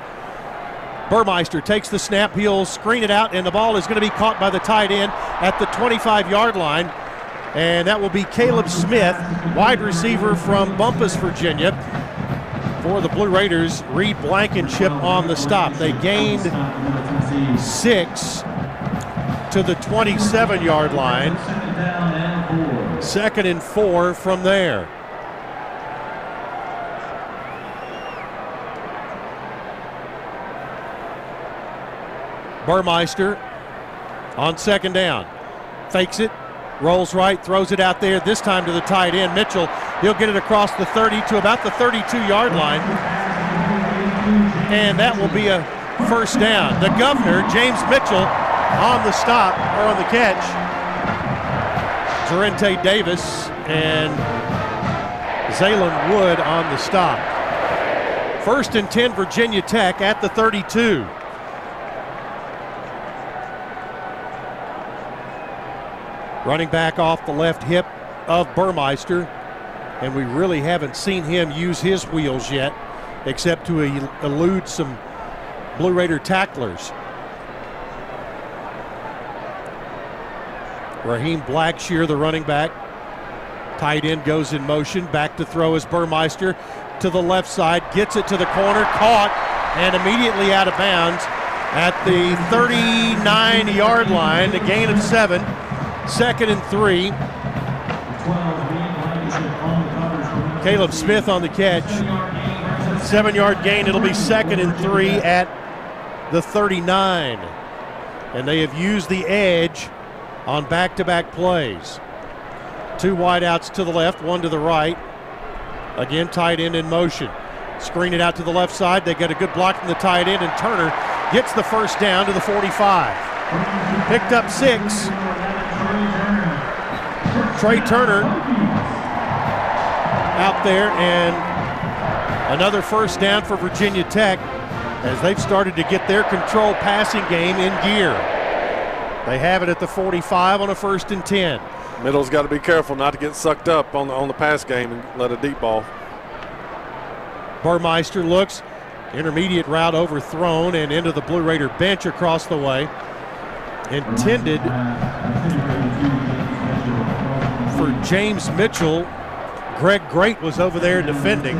Burmeister takes the snap. He'll screen it out, and the ball is going to be caught by the tight end at the 25 yard line. And that will be Kaleb Smith, wide receiver from Bumpass, Virginia. For the Blue Raiders, Reed Blankenship on the stop. They gained six to the 27 yard line. Second and four from there. Burmeister on second down. Fakes it, rolls right, throws it out there, this time to the tight end. Mitchell, he'll get it across the 30 to about the 32 yard line. And that will be a first down. The governor, James Mitchell, on the stop or on the catch. Jarente Davis and Zaylen Wood on the stop. First and 10, Virginia Tech at the 32. Running back off the left hip of Burmeister, and we really haven't seen him use his wheels yet, except to elude some Blue Raider tacklers. Raheem Blackshear, the running back. Tight end goes in motion. Back to throw is Burmeister to the left side. Gets it to the corner. Caught and immediately out of bounds at the 39 yard line. A gain of seven. Second and three. Kaleb Smith on the catch. Seven yard gain. It'll be second and three at the 39. And they have used the edge on back to back plays. Two wideouts to the left, one to the right. Again, tight end in motion. Screen it out to the left side. They get a good block from the tight end, and Turner gets the first down to the 45. Picked up six. Tre Turner out there, and another first down for Virginia Tech as they've started to get their control passing game in gear. They have it at the 45 on a first and 10. Middle's got to be careful not to get sucked up on the, on the pass game and let a deep ball. Burmeister looks, intermediate route overthrown and into the Blue Raider bench across the way. Intended James Mitchell. Greg Great was over there defending.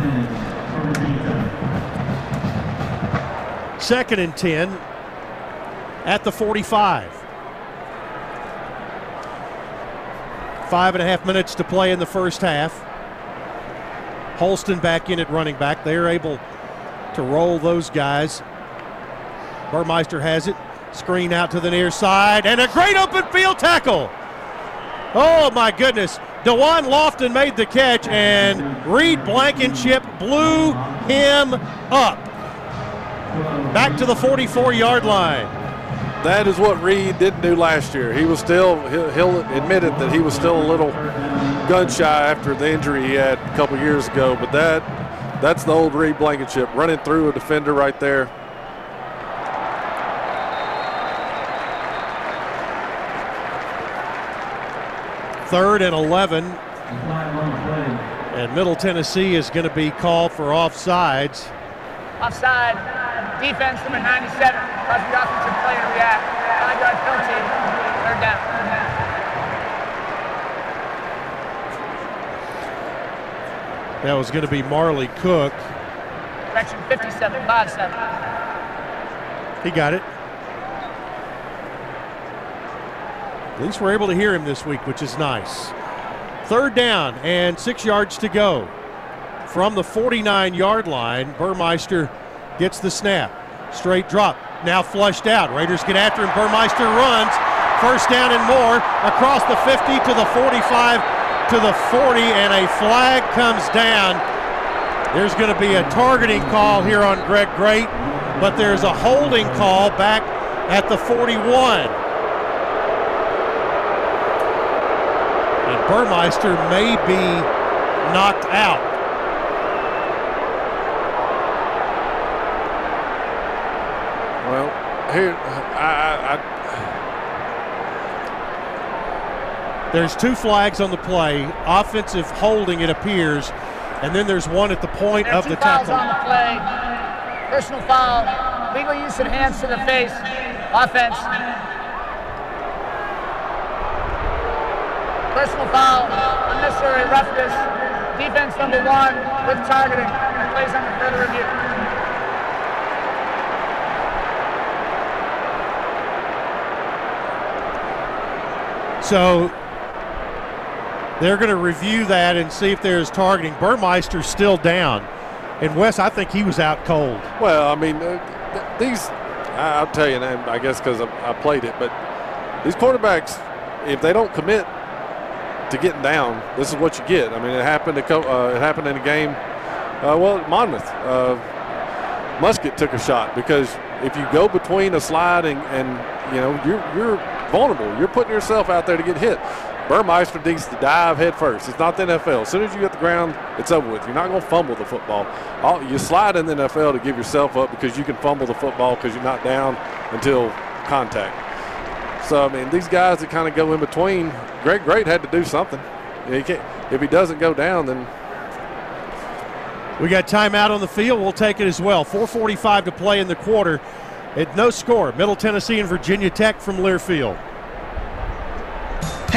Second and 10 at the 45. Five and a half minutes to play in the first half. Holston back in at running back. They're able to roll those guys. Burmeister has it. Screen out to the near side, and a great open field tackle. Oh my goodness. Dewan Lofton made the catch, and Reed Blankenship blew him up. Back to the 44 yard line. That is what Reed didn't do last year. He was still, he'll, admit it, that he was still a little gun shy after the injury he had a couple years ago. But that, that's the old Reed Blankenship running through a defender right there. Third and 11. And Middle Tennessee is going to be called for offsides. Offside. Defense number 97. Cause the offensive player react. Five yard penalty. Third down. That was going to be Marley Cook. Correction 57. 5 7. He got it. At least we're able to hear him this week, which is nice. Third down and six yards to go. From the 49 yard line, Burmeister gets the snap. Straight drop. Now flushed out. Raiders get after him. Burmeister runs. First down and more across the 50 to the 45 to the 40, and a flag comes down. There's going to be a targeting call here on Greg Great, but there's a holding call back at the 41. Burmeister may be knocked out. Well, here, I, I, I There's two flags on the play. Offensive holding, it appears. And then there's one at the point of two the fouls tackle. on the play. Personal foul, legal use of hands to the face, offense. Personal foul, unnecessary roughness, defense number one with targeting. and Plays under further review. So they're going to review that and see if there's targeting. Burmeister's still down. And Wes, I think he was out cold. Well, I mean, uh, th- these, I- I'll tell you, and I guess because I, I played it, but these quarterbacks, if they don't commit to getting down, this is what you get. I mean, it happened. Uh, it happened in a game. Uh, well, Monmouth, uh, Muskett took a shot because if you go between a slide and, and you know you're you're vulnerable. You're putting yourself out there to get hit. Burmeister needs to dive head first. It's not the NFL. As soon as you hit the ground, it's over with. You're not going to fumble the football. All, you slide in the NFL to give yourself up because you can fumble the football because you're not down until contact. So I mean, these guys that kind of go in between, Greg Great had to do something. If he doesn't go down, then We got timeout on the field. We'll take it as well. 4:45 to play in the quarter. At no score, Middle Tennessee and Virginia Tech from Learfield.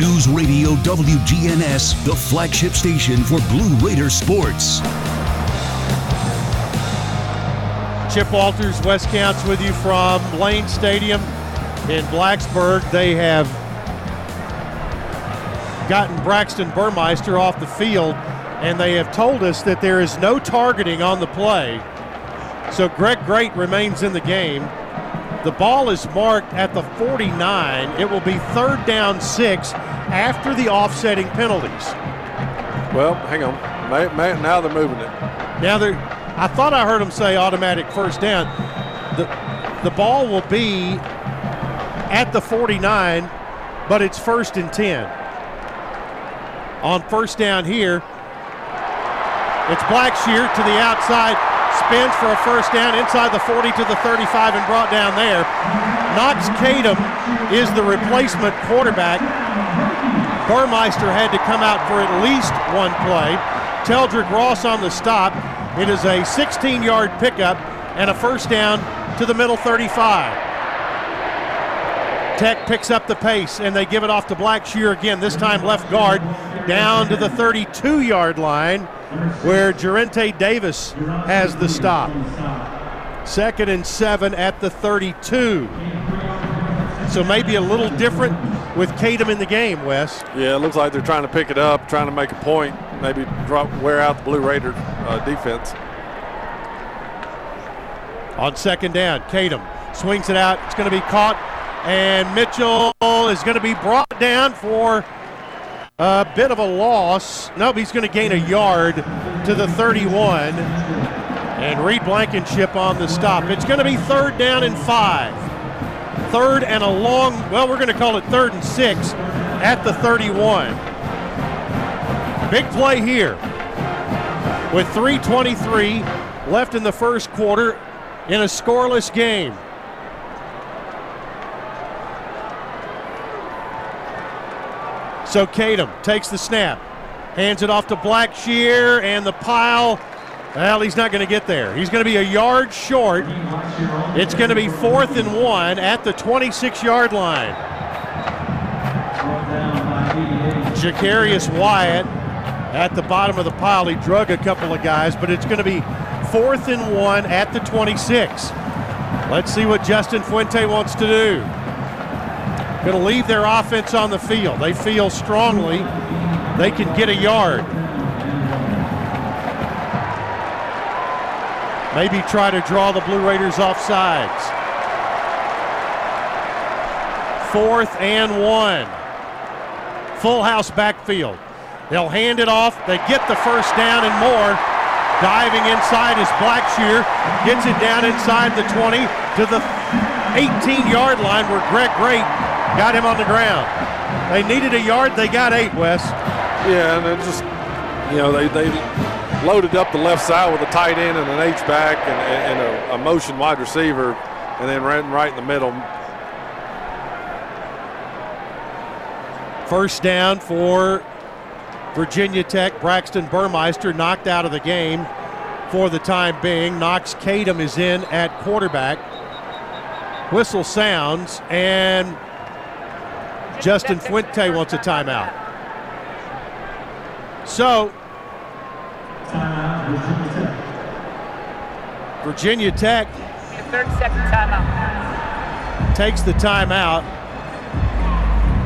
News Radio WGNS, the flagship station for Blue Raider sports. Chip Walters, Wes Counts with you from Lane Stadium in Blacksburg. They have gotten Braxton Burmeister off the field, and they have told us that there is no targeting on the play. So Greg Great remains in the game. The ball is marked at the 49. It will be third down six after the offsetting penalties. well, hang on. May, may, now they're moving it. Now they're I thought I heard them say automatic first down. The the ball will be at the 49, but it's first and 10. On first down here, it's Blackshear to the outside, spins for a first down inside the 40 to the 35 and brought down there. Knox Kadum is the replacement quarterback. Burmeister had to come out for at least one play. Teldrick Ross on the stop. It is a 16 yard pickup and a first down to the middle 35. Tech picks up the pace and they give it off to Blackshear again, this time left guard, down to the 32 yard line where Jarente Davis has the stop. Second and seven at the 32. So maybe a little different with Kadum in the game, Wes. Yeah, it looks like they're trying to pick it up, trying to make a point, maybe drop, wear out the Blue Raider uh, defense. On second down, Kadum Swings it out. It's going to be caught. And Mitchell is going to be brought down for a bit of a loss. Nope, he's going to gain a yard to the 31. And Reed Blankenship on the stop. It's going to be third down and five. Third and a long, well, we're going to call it third and six at the 31. Big play here with 3.23 left in the first quarter in a scoreless game. So Kadum takes the snap, hands it off to Blackshear, and the pile. Well, he's not going to get there. He's going to be a yard short. It's going to be fourth and one at the 26 yard line. Jacarius Wyatt at the bottom of the pile. He drug a couple of guys, but it's going to be fourth and one at the 26. Let's see what Justin Fuente wants to do. Going to leave their offense on the field. They feel strongly they can get a yard. Maybe try to draw the Blue Raiders off sides. Fourth and one. Full house backfield. They'll hand it off. They get the first down and more. Diving inside is Blackshear. Gets it down inside the 20 to the 18 yard line where Greg Great got him on the ground. They needed a yard. They got eight, Wes. Yeah, and just, you know, they, they loaded up the left side with a tight end and an H-back and, and a, a motion wide receiver and then ran right in the middle. First down for Virginia Tech. Braxton Burmeister knocked out of the game for the time being. Knox Kadum is in at quarterback. Whistle sounds, and Justin Fuente wants a timeout. So, Virginia Tech 30 second timeout. takes the timeout.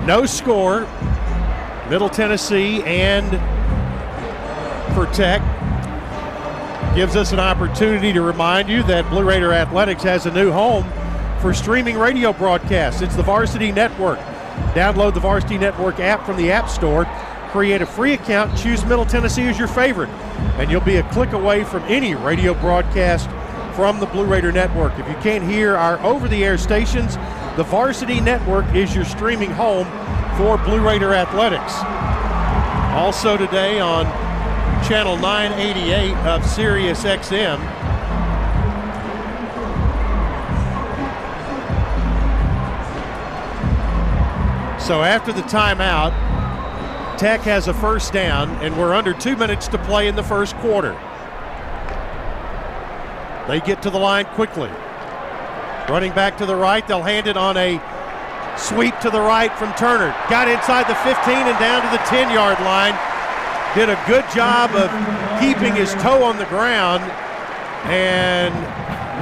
No score. Middle Tennessee and for Tech gives us an opportunity to remind you that Blue Raider Athletics has a new home for streaming radio broadcasts. It's the Varsity Network. Download the Varsity Network app from the App Store. Create a free account. Choose Middle Tennessee as your favorite, and you'll be a click away from any radio broadcast from the Blue Raider Network. If you can't hear our over-the-air stations, the Varsity Network is your streaming home for Blue Raider Athletics. Also today on channel 988 of Sirius XM. So after the timeout, Tech has a first down, and we're under two minutes to play in the first quarter. They get to the line quickly. Running back to the right, they'll hand it on a sweep to the right from Turner. Got inside the 15 and down to the 10 yard line. Did a good job of keeping his toe on the ground and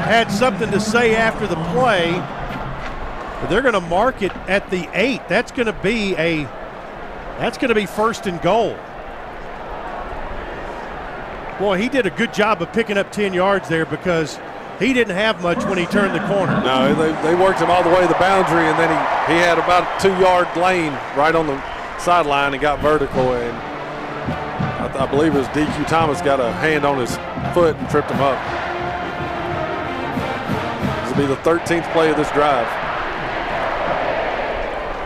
had something to say after the play. They're going to mark it at the eight. That's going to be a that's going to be first and goal. Boy, he did a good job of picking up 10 yards there because he didn't have much when he turned the corner. No, they, they worked him all the way to the boundary, and then he, he had about a two-yard lane right on the sideline and got vertical. And I, I believe it was DQ Thomas got a hand on his foot and tripped him up. This will be the 13th play of this drive.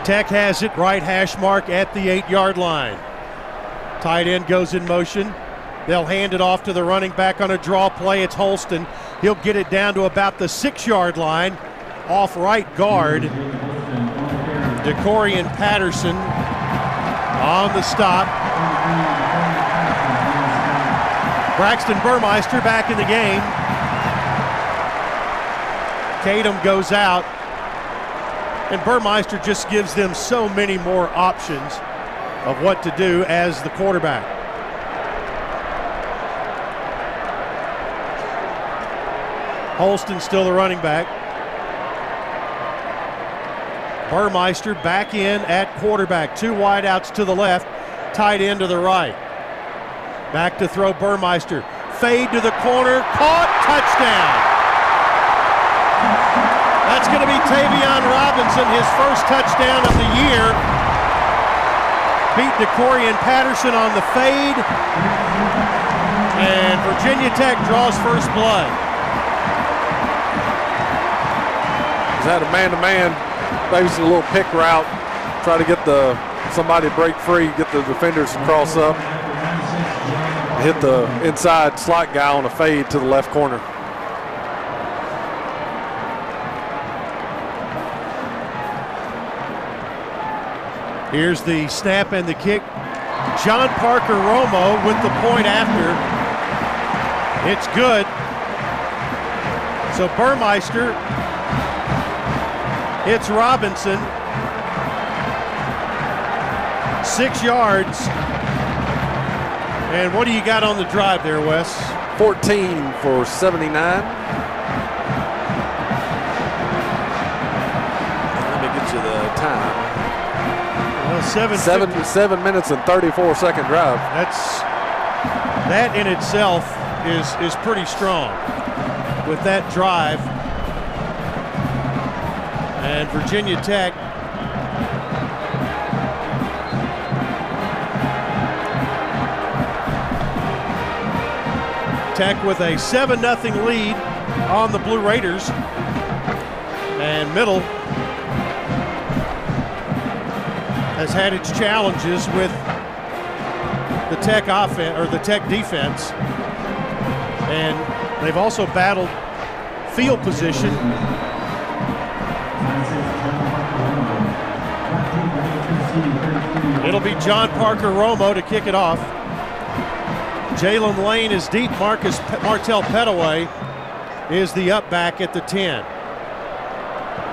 Tech has it right hash mark at the eight yard line. Tight end goes in motion. They'll hand it off to the running back on a draw play. It's Holston. He'll get it down to about the six yard line off right guard. DeCorian Patterson on the stop. Braxton Burmeister back in the game. Kadum goes out. And Burmeister just gives them so many more options of what to do as the quarterback. Holston still the running back. Burmeister back in at quarterback. Two wideouts to the left, tight end to the right. Back to throw Burmeister. Fade to the corner, caught, touchdown. That's going to be Tayvion Robinson, his first touchdown of the year. Beat DeCorian Patterson on the fade. And Virginia Tech draws first blood. Had a man-to-man, basically a little pick route, try to get the somebody break free, get the defenders to cross up, hit the inside slot guy on a fade to the left corner. Here's the snap and the kick. John Parker Romo with the point after. It's good. So Burmeister hits Robinson. Six yards. And what do you got on the drive there, Wes? 14 for 79. Let me get you the time. Well, seven, seven, seven minutes and 34 second drive. That's that in itself is is pretty strong with that drive. And Virginia Tech Tech with a 7 0 lead on the Blue Raiders. And Middle has had its challenges with the Tech offense or the Tech defense. And they've also battled field position. John Parker Romo to kick it off. Jaylin Lane is deep. Marcus Martell Pettaway is the up back at the 10.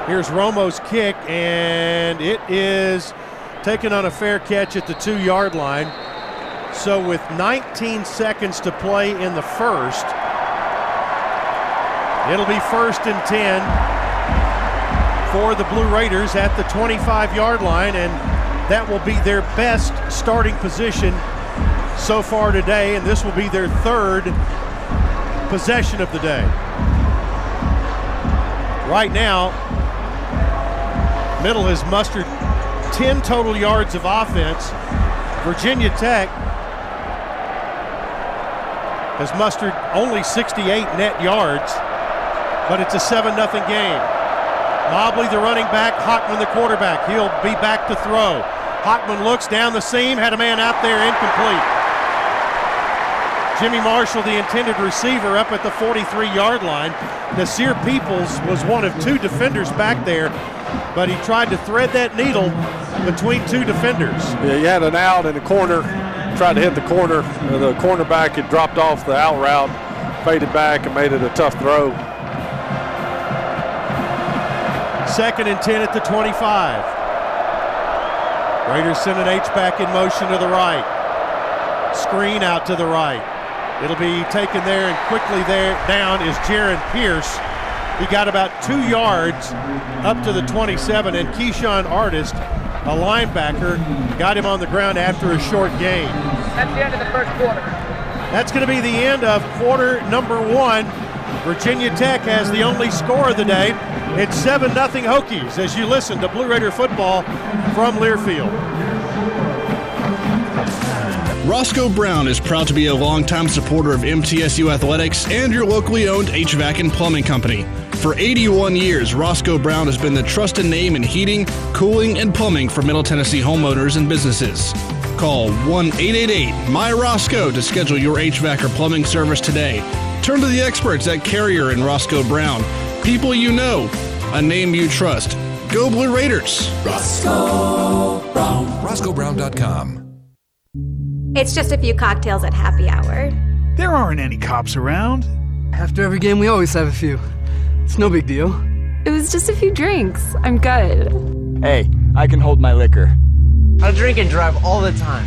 Here's Romo's kick, and it is taken on a fair catch at the two yard line. So, with 19 seconds to play in the first, it'll be first and 10 for the Blue Raiders at the 25 yard line, and that will be their best starting position so far today, and this will be their third possession of the day. Right now, Middle has mustered 10 total yards of offense. Virginia Tech has mustered only 68 net yards, but it's a 7 0 game. Mobley, the running back, Hockman, the quarterback. He'll be back to throw. Hockman looks down the seam, had a man out there incomplete. Jimmy Marshall, the intended receiver, up at the 43 yard line. Nasir Peoples was one of two defenders back there, but he tried to thread that needle between two defenders. Yeah, he had an out in the corner, tried to hit the corner. The cornerback had dropped off the out route, faded back, and made it a tough throw. Second and 10 at the 25. Raiders send an H-back in motion to the right. Screen out to the right. It'll be taken there and quickly there down is Jarrin Pierce. He got about two yards up to the 27, and Keshon Artis, a linebacker, got him on the ground after a short gain. That's the end of the first quarter. That's going to be the end of quarter number one. Virginia Tech has the only score of the day. It's 7 0 Hokies as you listen to Blue Raider football from Learfield. Roscoe Brown is proud to be a longtime supporter of MTSU athletics and your locally owned HVAC and plumbing company. For 81 years, Roscoe Brown has been the trusted name in heating, cooling, and plumbing for Middle Tennessee homeowners and businesses. Call 1 888 My Roscoe to schedule your HVAC or plumbing service today. Turn to the experts at Carrier and Roscoe Brown. People you know, a name you trust. Go Blue Raiders! Roscoe Brown. RoscoeBrown.com. It's just a few cocktails at happy hour. There aren't any cops around. After every game, we always have a few. It's no big deal. It was just a few drinks. I'm good. Hey, I can hold my liquor. I drink and drive all the time.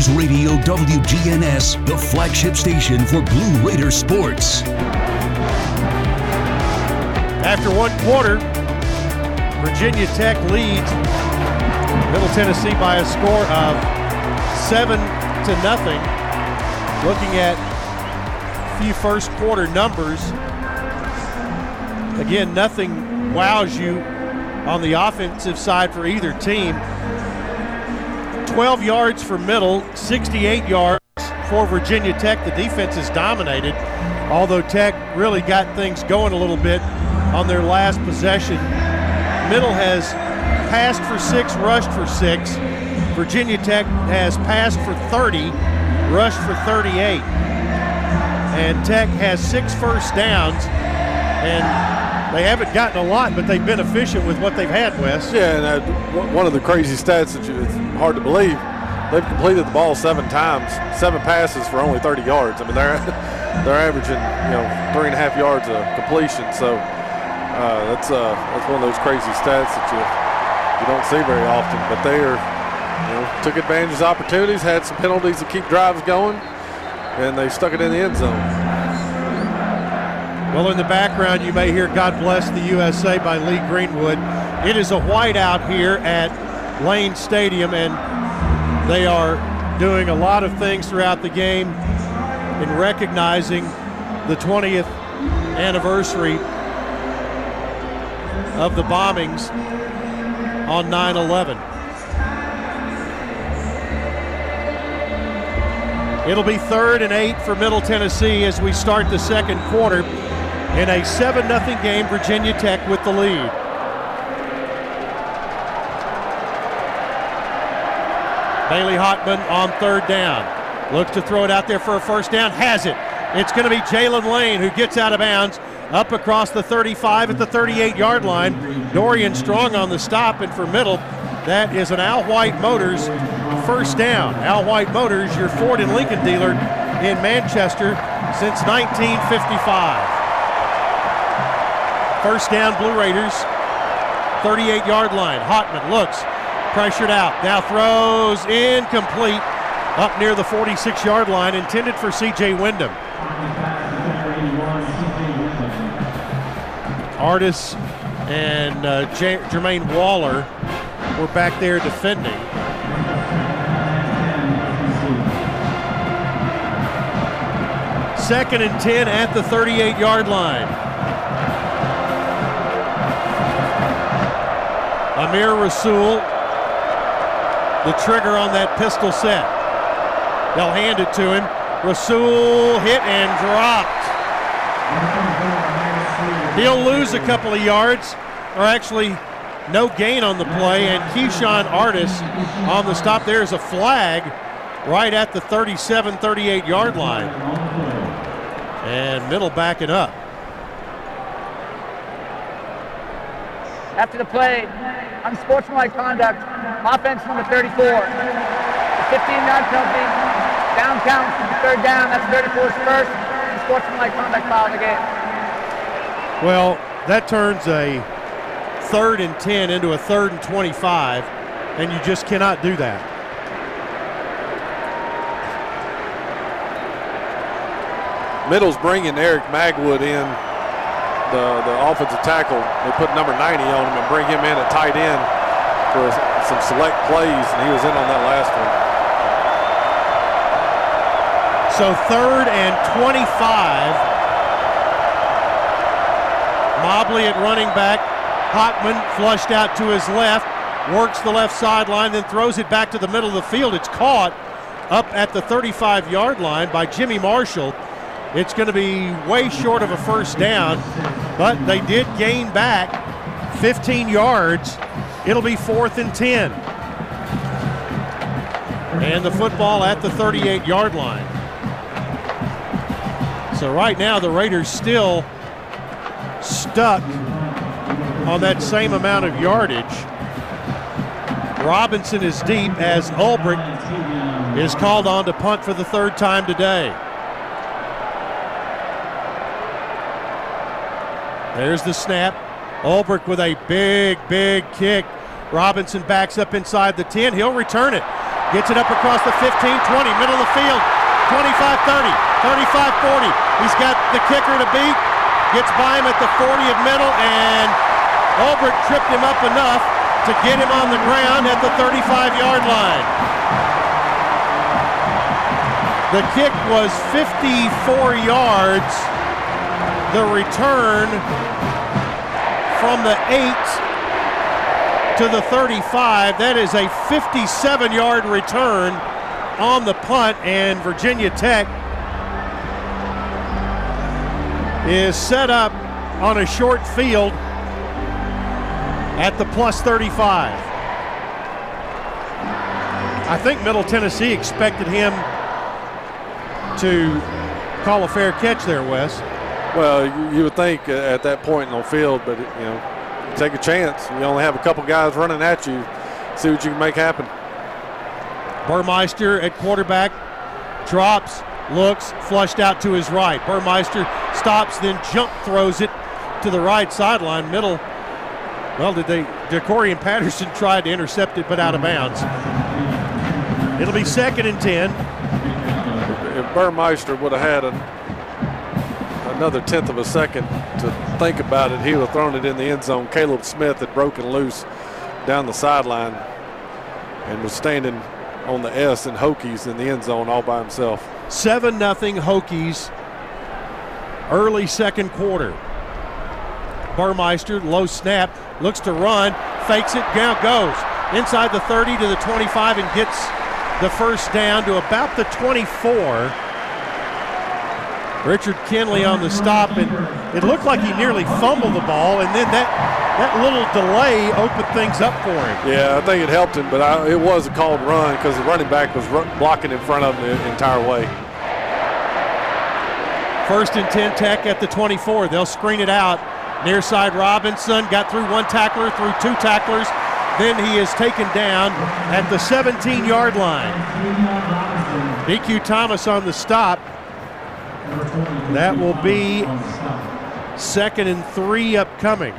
News Radio WGNS, the flagship station for Blue Raider sports. After one quarter, Virginia Tech leads Middle Tennessee by a score of seven to nothing. Looking at a few first quarter numbers, again, nothing wows you on the offensive side for either team. 12 yards for Middle, 68 yards for Virginia Tech. The defense is dominated, although Tech really got things going a little bit on their last possession. Middle has passed for six, rushed for six. Virginia Tech has passed for 30, rushed for 38. And Tech has six first downs, and they haven't gotten a lot, but they've been efficient with what they've had, Wes. Yeah, and uh, one of the crazy stats that you, it's hard to believe, they've completed the ball seven times, seven passes for only 30 yards. I mean, they're they're averaging you know three and a half yards of completion. So uh, that's uh, that's one of those crazy stats that you you don't see very often. But they are you know took advantage of opportunities, had some penalties to keep drives going, and they stuck it in the end zone. Well, in the background, you may hear God Bless the USA by Lee Greenwood. It is a whiteout here at Lane Stadium, and they are doing a lot of things throughout the game in recognizing the 20th anniversary of the bombings on 9 11. It'll be third and eight for Middle Tennessee as we start the second quarter in a 7 0 game, Virginia Tech with the lead. Bailey Hockman on third down. Looks to throw it out there for a first down. Has it. It's going to be Jaylin Lane who gets out of bounds up across the 35 at the 38 yard line. Dorian Strong on the stop, and for middle, that is an Al White Motors first down. Al White Motors, your Ford and Lincoln dealer in Manchester since 1955. First down, Blue Raiders, 38 yard line. Hockman looks, pressured out, now throws incomplete up near the 46 yard line, intended for CJ Windham. Artis and uh, J- Jermaine Waller were back there defending. Second and 10 at the 38 yard line. Amir Rasul, the trigger on that pistol set. They'll hand it to him. Rasul hit and dropped. He'll lose a couple of yards, or actually no gain on the play, and Keshon Artis on the stop. There's a flag right at the 37 38 yard line. And middle backing up. After the play, unsportsmanlike conduct, offense number 34. 15 yard penalty, down count, third down, that's 34's first, unsportsmanlike conduct foul of the game. Well, that turns a third and 10 into a third and 25, and you just cannot do that. Middle's bringing Eric Magwood in, the, the offensive tackle. They put number 90 on him and bring him in at tight end for some select plays, and he was in on that last one. So third and 25. Mobley at running back. Hockman flushed out to his left, works the left sideline, then throws it back to the middle of the field. It's caught up at the 35 yard line by Jimmy Marshall. It's going to be way short of a first down, but they did gain back 15 yards. It'll be fourth and 10. And the football at the 38 yard line. So right now the Raiders still stuck on that same amount of yardage. Robinson is deep as Ulbrich is called on to punt for the third time today. There's the snap. Ulbrich with a big, big kick. Robinson backs up inside the 10. He'll return it. Gets it up across the 15, 20, middle of the field, 25 30, 35 40. He's got the kicker to beat. Gets by him at the 40 of middle, and Ulbrich tripped him up enough to get him on the ground at the 35 yard line. The kick was 54 yards. The return from the 8 to the 35. That is a 57 yard return on the punt, and Virginia Tech is set up on a short field at the plus 35. I think Middle Tennessee expected him to call a fair catch there, Wes. Well, you would think uh, at that point in the field, but you know, take a chance. You only have a couple guys running at you. See what you can make happen. Burmeister at quarterback drops, looks, flushed out to his right. Burmeister stops, then jump throws it to the right sideline. Middle. Well, did they? Decorian Patterson tried to intercept it, but out of bounds. It'll be second and ten. If Burmeister would have had an another tenth of a second to think about it, he would have thrown it in the end zone. Kaleb Smith had broken loose down the sideline and was standing on the S and Hokies in the end zone all by himself. 7 nothing Hokies early second quarter. Burmeister, low snap, looks to run, fakes it, down goes. Inside the 30 to the 25 and gets the first down to about the 24. Richard Kinley on the stop, and it looked like he nearly fumbled the ball, and then that that little delay opened things up for him. Yeah, I think it helped him, but I, it was a called run because the running back was blocking in front of him the entire way. First and 10 Tech at the 24. They'll screen it out. Near side Robinson got through one tackler, through two tacklers. Then he is taken down at the 17 yard line. DQ Thomas on the stop. That will be second and three upcoming.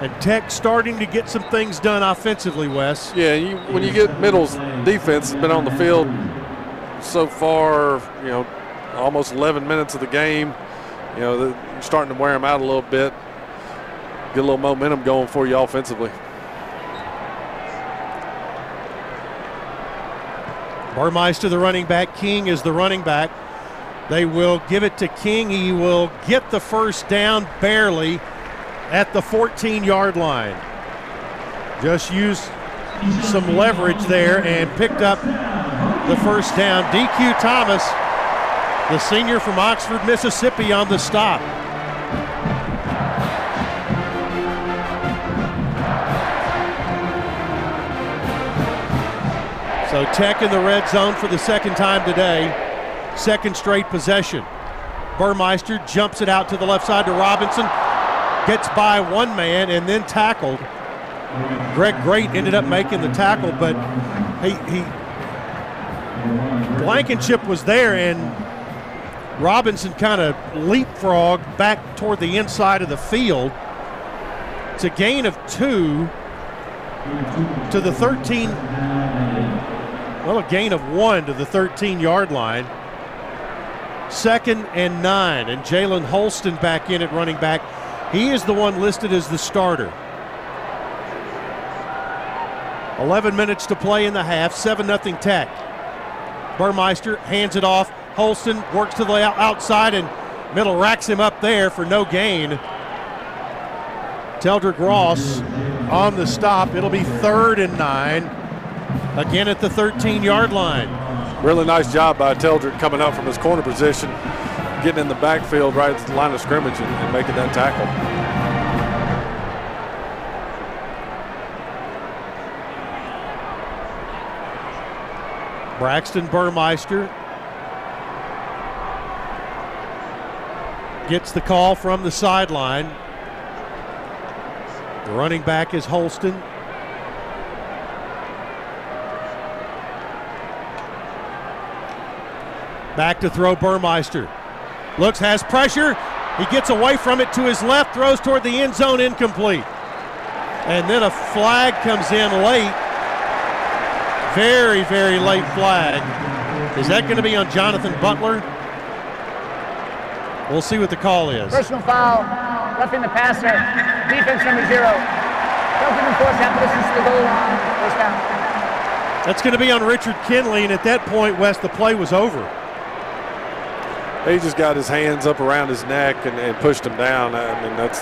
And Tech starting to get some things done offensively, Wes. Yeah, you, when you get Middle's defense has been on the field so far, you know, almost 11 minutes of the game. You know, they're starting to wear them out a little bit. Get a little momentum going for you offensively. Burmeister, the running back. King is the running back. They will give it to King. He will get the first down barely at the 14 yard line. Just used some leverage there and picked up the first down. DQ Thomas, the senior from Oxford, Mississippi, on the stop. So Tech in the red zone for the second time today second straight possession. Burmeister jumps it out to the left side to Robinson, gets by one man and then tackled. Greg Great ended up making the tackle, but he, he Blankenship was there and Robinson kind of leapfrogged back toward the inside of the field. It's a gain of two to the 13, well, a gain of one to the 13 yard line. Second and nine, and Jalen Holston back in at running back. He is the one listed as the starter. 11 minutes to play in the half, 7 0 Tech. Burmeister hands it off. Holston works to the outside, and Middle racks him up there for no gain. Teldrick Ross on the stop. It'll be third and nine. Again at the 13 yard line. Really nice job by Teldrick coming up from his corner position, getting in the backfield right at the line of scrimmage and, and making that tackle. Braxton Burmeister gets the call from the sideline. The running back is Holston. Back to throw Burmeister. Looks, has pressure. He gets away from it to his left, throws toward the end zone, incomplete. And then a flag comes in late. Very, very late flag. Is that going to be on Jonathan Butler? We'll see what the call is. Personal foul, roughing the passer, defense number zero. Don't give him force half distance to the goal line, first down. That's going to be on Richard Kinley, and at that point, Wes, the play was over. He just got his hands up around his neck and, and pushed him down. I mean, that's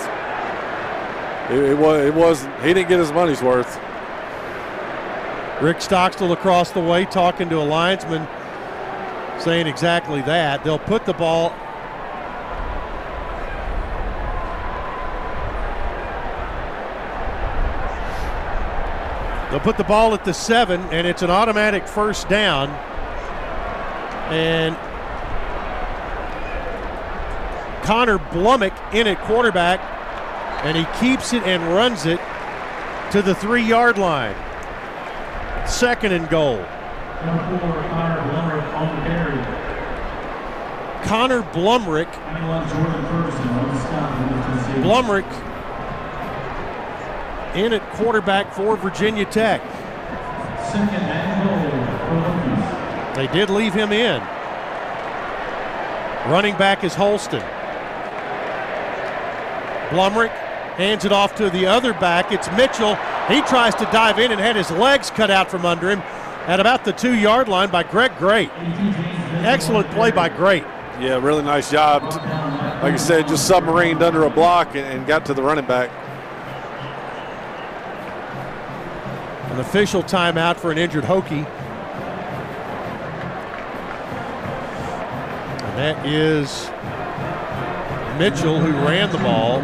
it, it was it was he didn't get his money's worth. Rick Stockstill across the way talking to a linesman, saying exactly that. They'll put the ball They'll put the ball at the seven, and it's an automatic first down. And Connor Blumrick in at quarterback, and he keeps it and runs it to the three yard line. Second and goal. Connor Blumrick. Blumrick in at quarterback for Virginia Tech. Second and goal. They did leave him in. Running back is Holston. Blumrick hands it off to the other back. It's Mitchell. He tries to dive in and had his legs cut out from under him at about the two yard line by Greg Great. Excellent play by Great. Yeah, really nice job. Like I said, just submarined under a block and, and got to the running back. An official timeout for an injured Hokie. And that is Mitchell who ran the ball.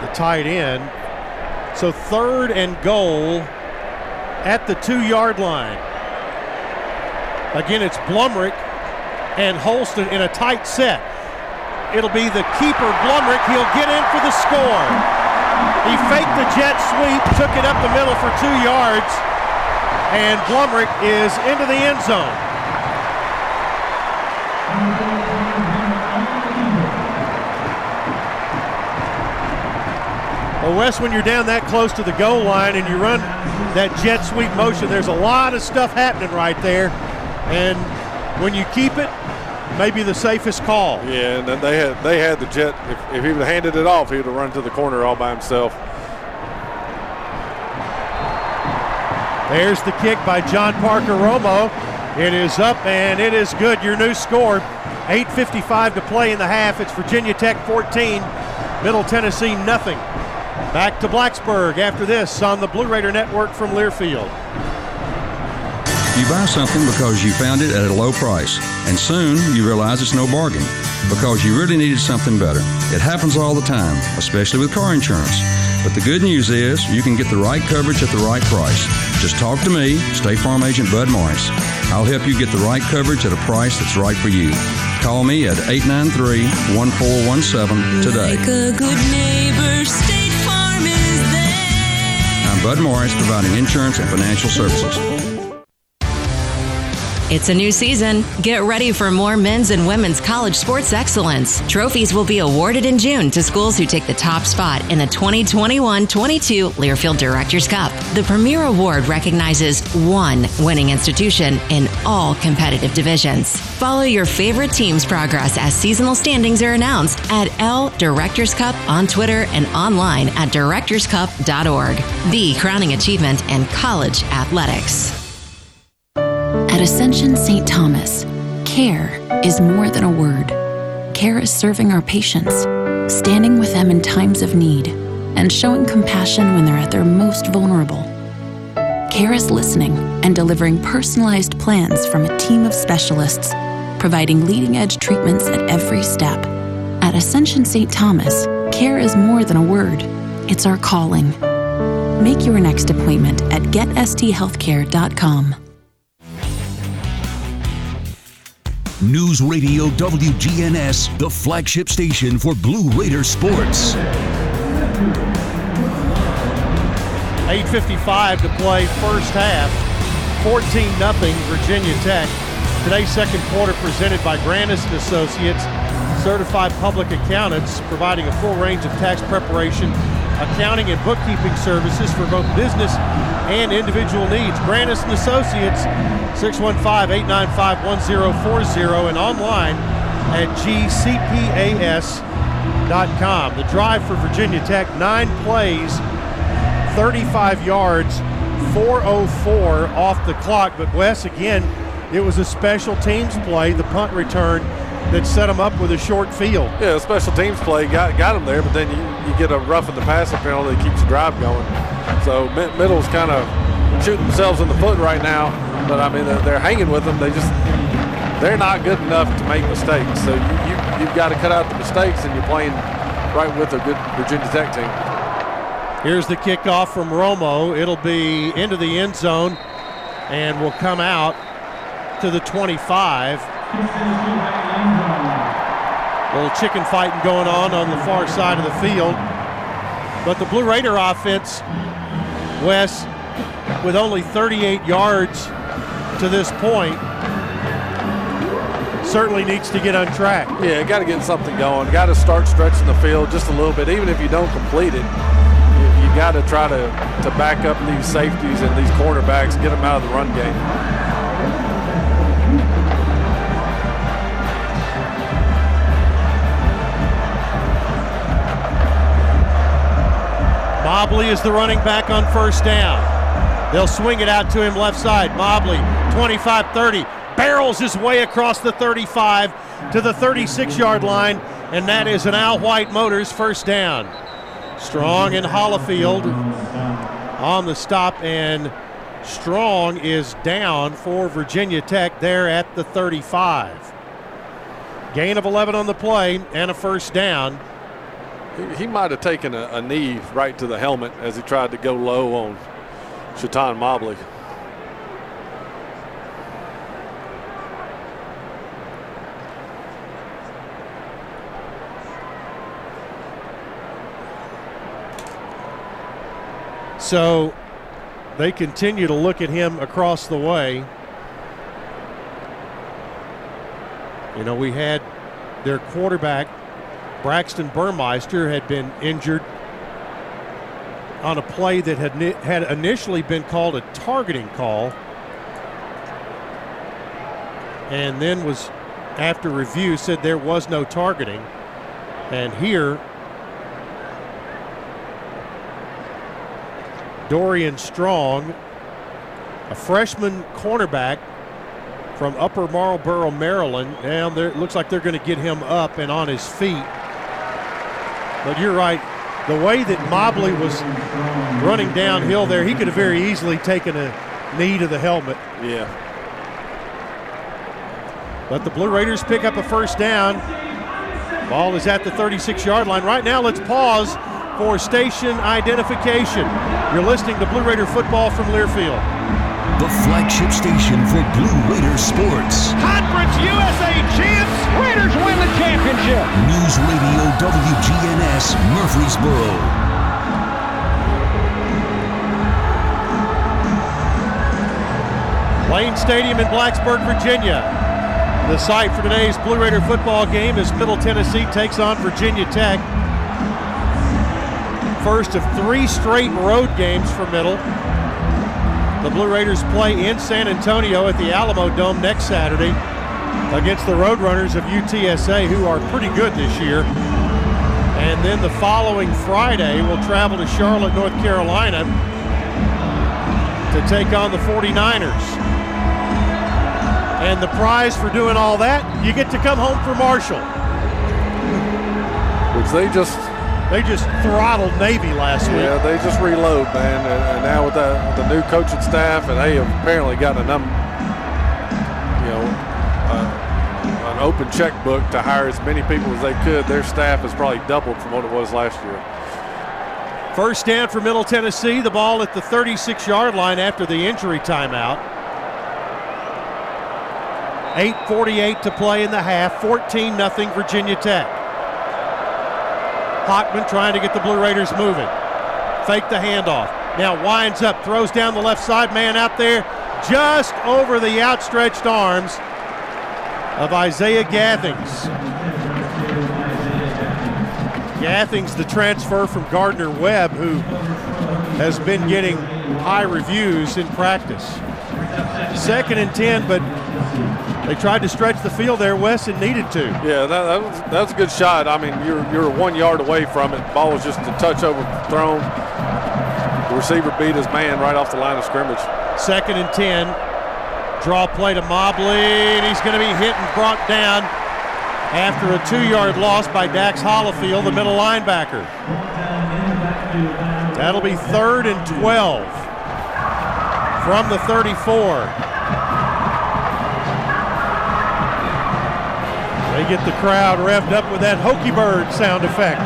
The tight end. So third and goal at the two yard line. Again, it's Blumrick and Holston in a tight set. It'll be the keeper, Blumrick. He'll get in for the score. He faked the jet sweep, took it up the middle for two yards, and Blumrick is into the end zone. Well, Wes, when you're down that close to the goal line and you run that jet sweep motion, there's a lot of stuff happening right there. And when you keep it, maybe the safest call. Yeah, and then they had they had the jet. If, if he would have handed it off, he would have run to the corner all by himself. There's the kick by John Parker Romo. It is up and it is good. Your new score. 8.55 to play in the half. It's Virginia Tech 14, Middle Tennessee nothing. Back to Blacksburg after this on the Blue Raider Network from Learfield. You buy something because you found it at a low price, and soon you realize it's no bargain because you really needed something better. It happens all the time, especially with car insurance. But the good news is you can get the right coverage at the right price. Just talk to me, State Farm Agent Bud Morris. I'll help you get the right coverage at a price that's right for you. Call me at 893 1417 today. Like a good neighbor, State Farm is there. I'm Bud Morris, providing insurance and financial services. It's a new season. Get ready for more men's and women's college sports excellence. Trophies will be awarded in June to schools who take the top spot in the 2021 22 Learfield Directors Cup. The premier award recognizes one winning institution in all competitive divisions. Follow your favorite team's progress as seasonal standings are announced at L Directors Cup on Twitter and online at directorscup.org. The crowning achievement in college athletics. At Ascension St. Thomas, care is more than a word. Care is serving our patients, standing with them in times of need, and showing compassion when they're at their most vulnerable. Care is listening and delivering personalized plans from a team of specialists, providing leading edge treatments at every step. At Ascension St. Thomas, care is more than a word, it's our calling. Make your next appointment at getsthealthcare.com. News Radio WGNS, the flagship station for Blue Raider sports. 8.55 to play first half. 14 0 Virginia Tech. Today's second quarter presented by Granis and Associates, certified public accountants, providing a full range of tax preparation, accounting, and bookkeeping services for both business and individual needs. Granis and Associates, 615-895-1040 and online at gcpas.com. The drive for Virginia Tech, nine plays, 35 yards, 404 off the clock. But Wes, again, it was a special teams play, the punt return that set them up with a short field. Yeah, a special teams play got got them there, but then you, you get a rough in the passing penalty that keeps the drive going. So middle's kind of shooting themselves in the foot right now, but I mean they're, they're hanging with them. They just they're not good enough to make mistakes. So you, you you've got to cut out the mistakes, and you're playing right with a good Virginia Tech team. Here's the kickoff from Romo. It'll be into the end zone and will come out to the 25. Little chicken fighting going on on the far side of the field. But the Blue Raider offense, Wes, with only 38 yards to this point, certainly needs to get on track. Yeah, got to get something going. Got to start stretching the field just a little bit, even if you don't complete it. Got to try to to back up these safeties and these cornerbacks, get them out of the run game. Mobley is the running back on first down. They'll swing it out to him left side. Mobley, 25 30, barrels his way across the 35 to the 36 yard line, and that is an Al White Motors first down. Strong and Hollifield on the stop, and Strong is down for Virginia Tech there at the 35. Gain of 11 on the play and a first down. He, might have taken a, a knee right to the helmet as he tried to go low on Chaton Mobley. So they continue to look at him across the way. You know, we had their quarterback, Braxton Burmeister, had been injured on a play that had, had initially been called a targeting call and then was, after review, said there was no targeting. And here, Dorian Strong, a freshman cornerback from Upper Marlboro, Maryland. Now there it looks like they're going to get him up and on his feet. But you're right. The way that Mobley was running downhill there, he could have very easily taken a knee to the helmet. Yeah. But the Blue Raiders pick up a first down. Ball is at the 36 yard line. Right now, let's pause for station identification. You're listening to Blue Raider football from Learfield. The flagship station for Blue Raider sports. Conference USA champs. Raiders win the championship. News Radio WGNS Murfreesboro. Lane Stadium in Blacksburg, Virginia. The site for today's Blue Raider football game as Middle Tennessee takes on Virginia Tech. First of three straight road games for Middle. The Blue Raiders play in San Antonio at the Alamo Dome next Saturday against the Roadrunners of UTSA, who are pretty good this year. And then the following Friday, we'll travel to Charlotte, North Carolina to take on the 49ers. And the prize for doing all that, you get to come home for Marshall. Which they just they just throttled Navy last week. Yeah, they just reload, man. And, and now with the, the new coaching staff, and they have apparently got a num, you know, uh, an open checkbook to hire as many people as they could. Their staff has probably doubled from what it was last year. First down for Middle Tennessee. The ball at the 36 yard line after the injury timeout. 8.48 to play in the half. 14 0 Virginia Tech. Hockman trying to get the Blue Raiders moving. Fake the handoff. Now winds up, throws down the left side. Man out there just over the outstretched arms of Isaiah Gathings. Gathings, the transfer from Gardner Webb, who has been getting high reviews in practice. Second and 10, but they tried to stretch the field there, Wes, and needed to. Yeah, that, that, was, that was a good shot. I mean, you're, you're one yard away from it. Ball was just a touch overthrown. The receiver beat his man right off the line of scrimmage. Second and 10. Draw play to Mobley, and he's going to be hit and brought down after a two-yard loss by Dax Hollifield, the middle linebacker. That'll be third and 12 from the 34. They get the crowd revved up with that Hokey Bird sound effect.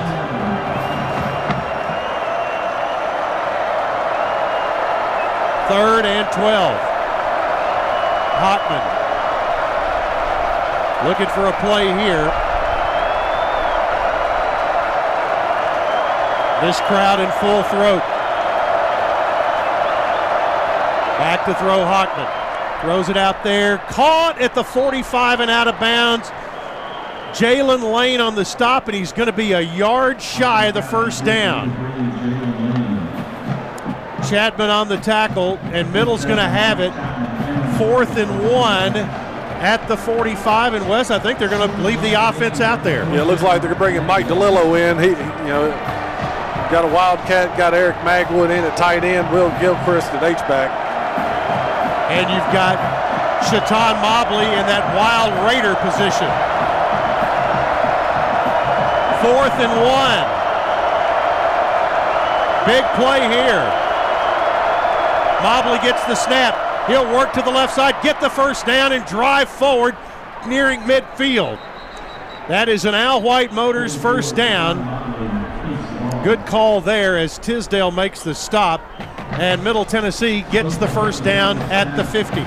Third and 12. Hockman looking for a play here. This crowd in full throat. Back to throw Hockman. Throws it out there. Caught at the 45 and out of bounds. Jaylin Lane on the stop, and he's going to be a yard shy of the first down. Chapman on the tackle, and Middle's going to have it. Fourth and one at the 45. And Wes, I think they're going to leave the offense out there. Yeah, it looks like they're bringing Mike DeLillo in. He, you know, got a Wildcat, got Eric Magwood in at tight end, Will Gilchrist at H-back. And you've got Chaton Mobley in that wild Raider position. Fourth and one. Big play here. Mobley gets the snap. He'll work to the left side, get the first down, and drive forward nearing midfield. That is an Al White Motors first down. Good call there as Tisdale makes the stop, and Middle Tennessee gets the first down at the 50.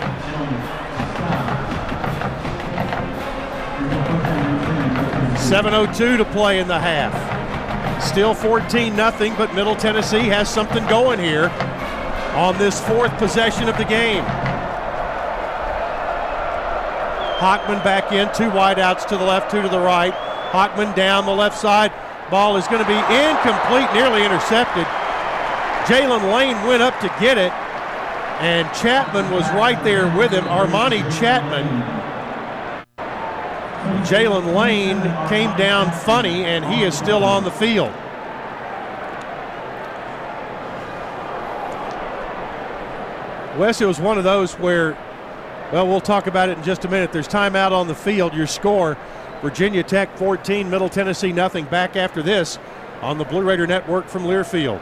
Seven oh two to play in the half. Still 14 nothing, but Middle Tennessee has something going here on this fourth possession of the game. Hockman back in, two wideouts to the left, two to the right. Hockman down the left side. Ball is going to be incomplete, nearly intercepted. Jaylin Lane went up to get it, and Chapman was right there with him. Armani Chapman. Jaylin Lane came down funny, and he is still on the field. Wes, it was one of those where, well, we'll talk about it in just a minute. There's timeout on the field. Your score Virginia Tech 14, Middle Tennessee nothing. Back after this on the Blue Raider Network from Learfield.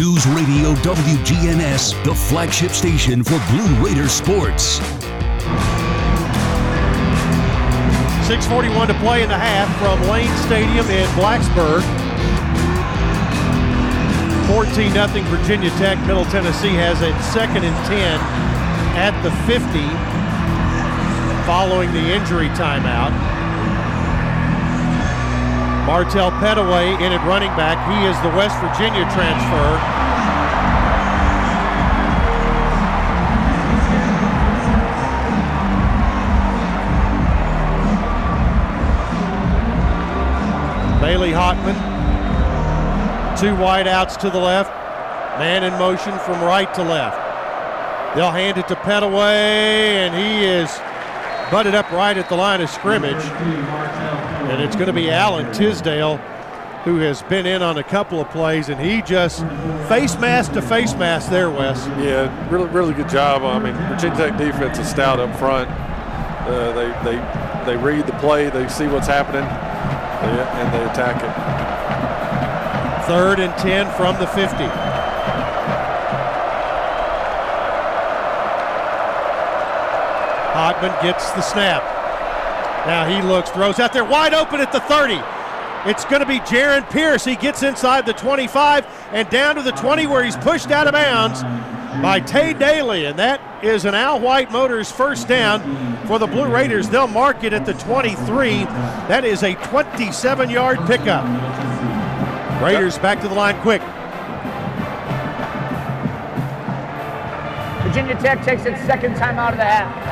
News Radio WGNS, the flagship station for Blue Raider sports. 6.41 to play in the half from Lane Stadium in Blacksburg. 14 0 Virginia Tech. Middle Tennessee has it second and 10 at the 50 following the injury timeout. Martel Petaway in at running back. He is the West Virginia transfer. Bailey Hockman. Two wideouts to the left. Man in motion from right to left. They'll hand it to Petaway, and he is butted up right at the line of scrimmage. And it's going to be Alan Tisdale who has been in on a couple of plays, and he just face mask to face mask there, Wes. Yeah, really, really good job. I mean, Virginia Tech defense is stout up front. Uh, they they they read the play, they see what's happening, and they attack it. Third and 10 from the 50. Hockman gets the snap. Now he looks, throws out there wide open at the 30. It's going to be Jarrin Pierce. He gets inside the 25 and down to the 20 where he's pushed out of bounds by Tae Daley. And that is an Al White Motors first down for the Blue Raiders. They'll mark it at the 23. That is a 27 yard pickup. Raiders back to the line quick. Virginia Tech takes its second time out of the half.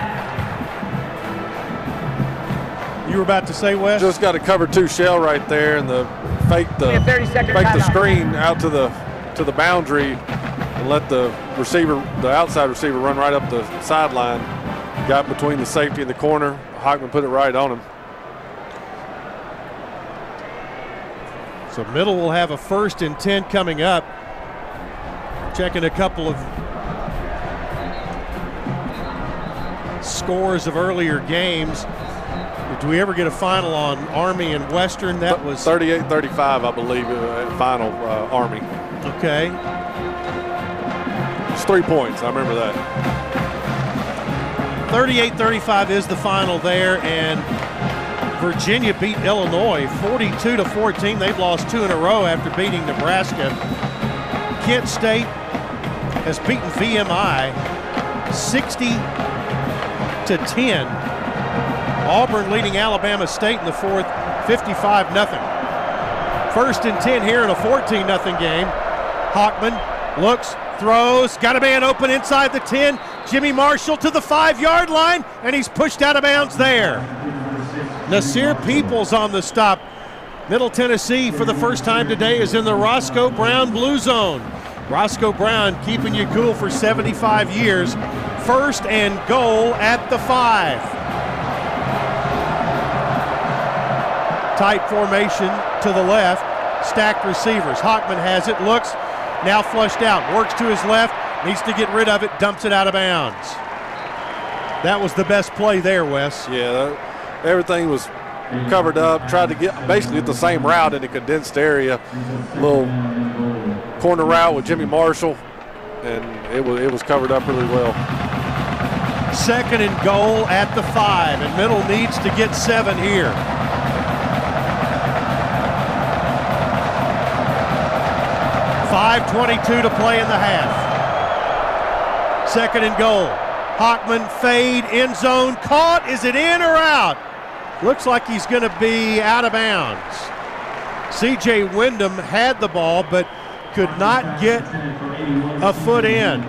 You were about to say, Wes? Just got a cover two shell right there, and the fake the Yeah, 30 second fake the screen out to the to the boundary, and let the receiver, the outside receiver, run right up the sideline. Got between the safety and the corner. Hockman put it right on him. So middle will have a first and 10 coming up. Checking a couple of scores of earlier games. Did we ever get a final on Army and Western? That was 38-35, I believe, uh, final uh, Army. okay. It's three points. I remember that. 38-35 is the final there, and Virginia beat Illinois 42 to 14. They've lost two in a row after beating Nebraska. Kent State has beaten VMI 60 to 10. Auburn leading Alabama State in the fourth, 55 nothing. First and 10 here in a 14 nothing game. Hockman looks, throws, got a man open inside the 10. Jimmy Marshall to the five yard line, and he's pushed out of bounds there. Nasir Peoples on the stop. Middle Tennessee, for the first time today, is in the Roscoe Brown Blue Zone. Roscoe Brown keeping you cool for 75 years. First and goal at the five. Tight formation to the left. Stacked receivers. Hockman has it, looks, now flushed out, works to his left, needs to get rid of it, dumps it out of bounds. That was the best play there, Wes. Yeah, that, everything was covered up. Tried to get basically get the same route in a condensed area. Little corner route with Jimmy Marshall, and it was it was covered up really well. Second and goal at the five, and Middle needs to get seven here. Five twenty-two to play in the half. Second and goal. Hockman fade end zone caught. Is it in or out? Looks like he's going to be out of bounds. C.J. Windham had the ball, but could not get a foot in.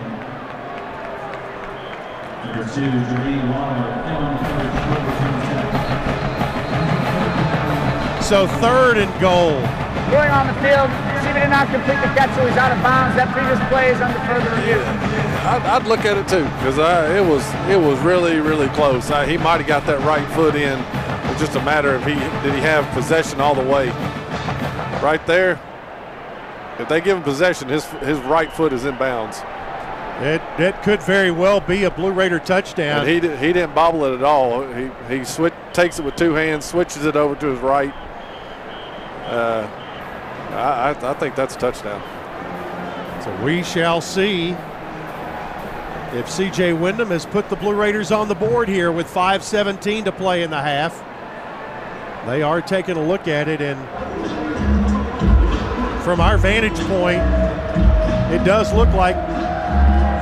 So third and goal. Going on the field, Stevie did not complete the catch, so he's out of bounds. That previous play is under further review. I'd, I'd look at it too because it was it was really really close. I, he might have got that right foot in. It's just a matter of he did he have possession all the way. Right there. If they give him possession, his his right foot is in bounds. It, it could very well be a Blue Raider touchdown. And he did, he didn't bobble it at all. He he switch, takes it with two hands, switches it over to his right. Uh, I, I I think that's a touchdown. So we shall see if CJ Windham has put the Blue Raiders on the board here with 5.17 to play in the half. They are taking a look at it, and from our vantage point, it does look like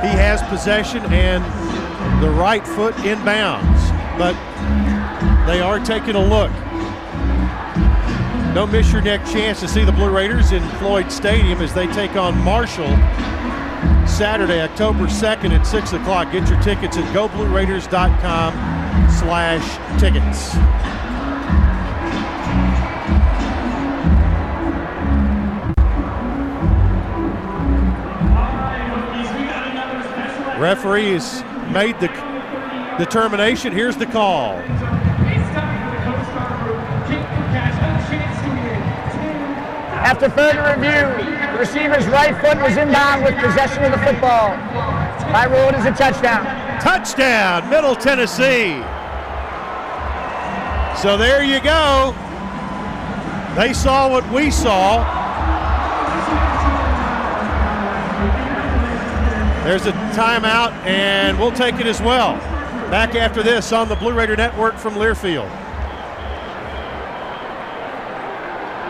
he has possession and the right foot inbounds, but they are taking a look. Don't miss your next chance to see the Blue Raiders in Floyd Stadium as they take on Marshall Saturday, October 2nd at 6 o'clock. Get your tickets at goblueraiders.com slash tickets. Referee has made the determination. Here's the call. After further review, the receiver's right foot was inbound with possession of the football. By rule, it is a touchdown. Touchdown, Middle Tennessee. So there you go. They saw what we saw. There's a timeout, and we'll take it as well. Back after this on the Blue Raider Network from Learfield.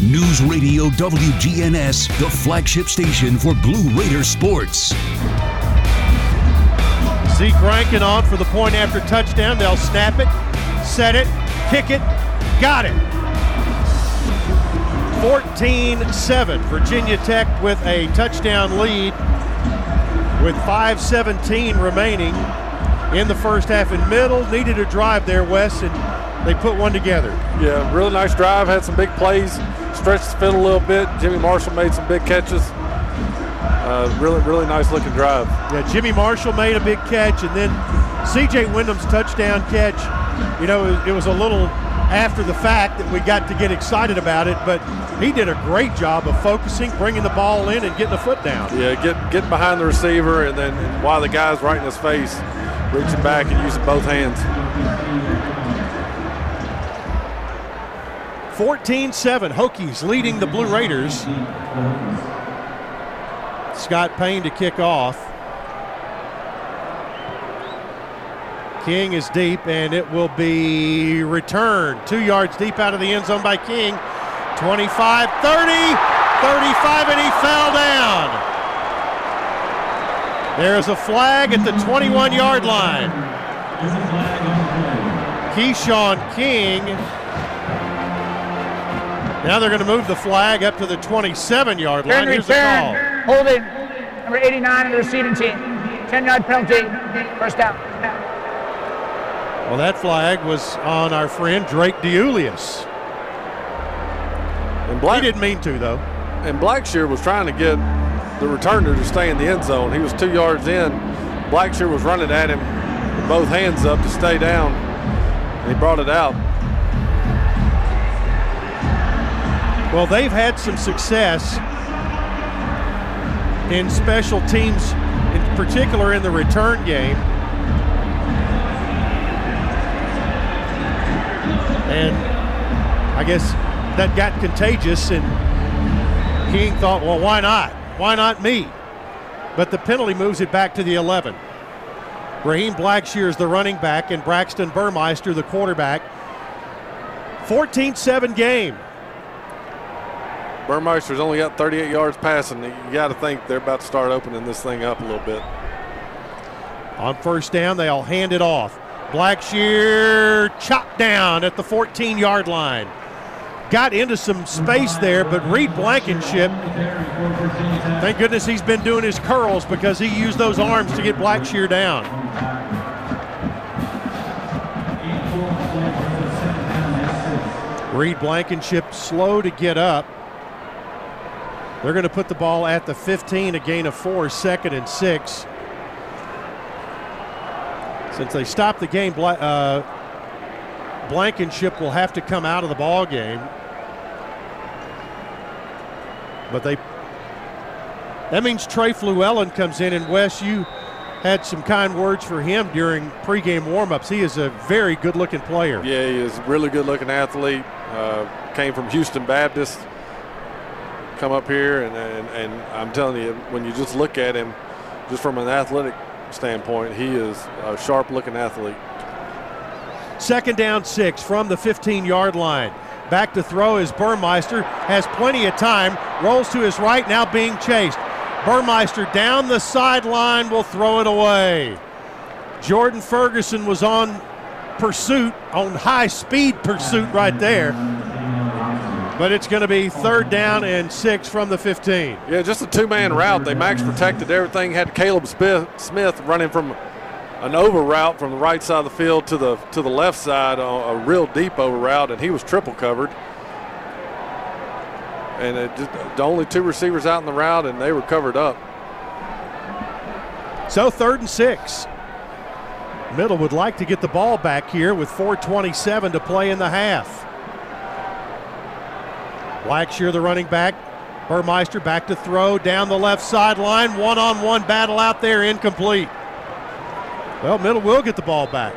News Radio WGNS, the flagship station for Blue Raider sports. Zeke Rankin on for the point after touchdown. They'll snap it, set it, kick it, got it. 14 7. Virginia Tech with a touchdown lead with 5.17 remaining in the first half. And middle needed a drive there, Wes, and they put one together. Yeah, really nice drive. Had some big plays. Stretched the field a little bit. Jimmy Marshall made some big catches. Uh, really, really nice looking drive. Yeah, Jimmy Marshall made a big catch, and then C.J. Windham's touchdown catch. You know, it, was a little after the fact that we got to get excited about it, but he did a great job of focusing, bringing the ball in, and getting the foot down. Yeah, get getting behind the receiver, and then and while the guy's right in his face, reaching back and using both hands. 14-7, Hokies leading the Blue Raiders. Scott Payne to kick off. King is deep, and it will be returned. Two yards deep out of the end zone by King. 25, 30, 35, and he fell down. There's a flag at the 21 yard line. Keyshawn King. Now they're going to move the flag up to the 27 yard line. Turn Here's the call. return, holding number 89 of the receiving team. 10 yard penalty, first down. Well, that flag was on our friend Drake DeIuliis. And Black, he didn't mean to, though. And Blackshear was trying to get the returner to stay in the end zone. He was two yards in. Blackshear was running at him with both hands up to stay down. And he brought it out. Well, they've had some success in special teams, in particular in the return game. And I guess that got contagious, and King thought, well, why not? Why not me? But the penalty moves it back to the 11. Raheem Blackshear is the running back, and Braxton Burmeister the quarterback. 14 7 game. Burmeister's only got 38 yards passing. You got to think they're about to start opening this thing up a little bit. On first down, they'll hand it off. Blackshear chopped down at the 14 yard line. Got into some space there, but Reed Blankenship, thank goodness he's been doing his curls because he used those arms to get Blackshear down. Reed Blankenship slow to get up. They're going to put the ball at the 15, a gain of four, second and six. Since they stopped the game, uh, Blankenship will have to come out of the ball game. But they that means Trey Fluellen comes in, and Wes, you had some kind words for him during pregame warmups. He is a very good-looking player. Yeah, he is a really good-looking athlete. Uh, came from Houston Baptist. Come up here, and, and and I'm telling you, when you just look at him, just from an athletic standpoint, he is a sharp-looking athlete. Second down, six from the 15-yard line. Back to throw is Burmeister. Has plenty of time. Rolls to his right, now being chased. Burmeister down the sideline will throw it away. Jordan Ferguson was on pursuit, on high speed pursuit right there. But it's going to be third down and six from the 15. Yeah, just a two-man route. They max protected everything. Had Kaleb Smith, running from an over route from the right side of the field to the to the left side, a, real deep over route, and he was triple covered. And it just, the only two receivers out in the route, and they were covered up. So third and six. Middle would like to get the ball back here with 4.27 to play in the half. Blackshear, the running back. Burmeister back to throw down the left sideline. One on one battle out there, incomplete. Well, Middle will get the ball back.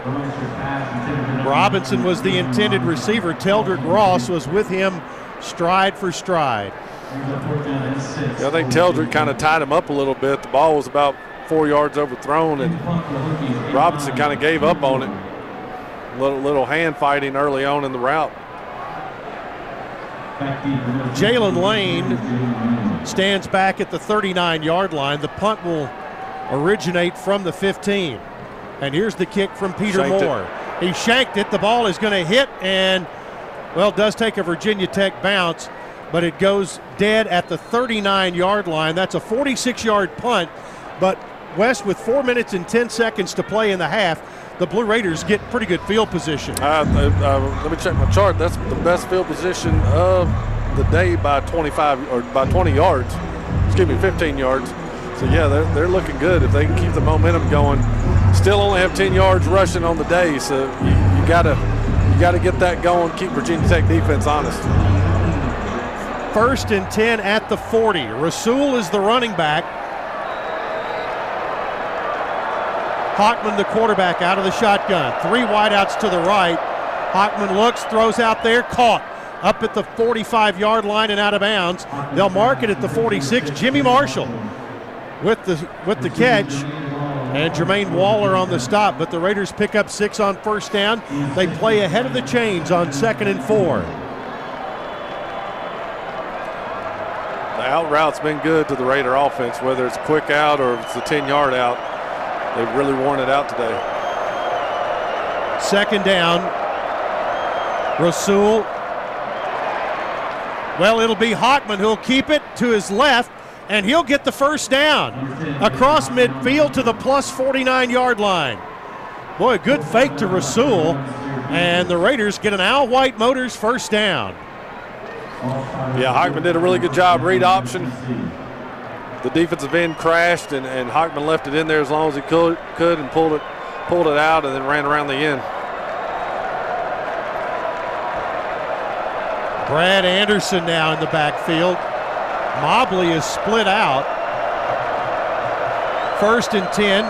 Robinson was the intended receiver. Teldrick Ross was with him stride for stride. Yeah, I think Teldrick kind of tied him up a little bit. The ball was about four yards overthrown, and Robinson kind of gave up on it. Little little hand fighting early on in the route. Jaylin Lane stands back at the 39 yard line. The punt will originate from the 15. And here's the kick from Peter Shanked it. Moor. He shanked it. The ball is going to hit and, well, does take a Virginia Tech bounce, but it goes dead at the 39 yard line. That's a 46 yard punt. But Wes, with four minutes and 10 seconds to play in the half, the Blue Raiders get pretty good field position. Uh, uh, let me check my chart. That's the best field position of the day by 25 or by 20 yards. Excuse me, 15 yards. So yeah, they're, they're looking good if they can keep the momentum going. Still only have 10 yards rushing on the day, so you, you gotta you gotta get that going. Keep Virginia Tech defense honest. First and 10 at the 40. Rasul is the running back. Hockman, the quarterback, out of the shotgun. Three wideouts to the right. Hockman looks, throws out there, caught up at the 45 yard line and out of bounds. They'll mark it at the 46. Jimmy Marshall with the with the catch. And Jermaine Waller on the stop, but the Raiders pick up six on first down. They play ahead of the chains on second and four. The out route's been good to the Raider offense, whether it's quick out or it's a 10 yard out. They've really worn it out today. Second down. Rasul. Well, it'll be Hockman who'll keep it to his left, and he'll get the first down across midfield to the plus 49 yard line. Boy, a good fake to Rasul, and the Raiders get an Al White Motors first down. Yeah, Hockman did a really good job read option. The defensive end crashed, and, and Hockman left it in there as long as he could, could and pulled it, pulled it out, and then ran around the end. Brad Anderson now in the backfield. Mobley is split out. First and 10.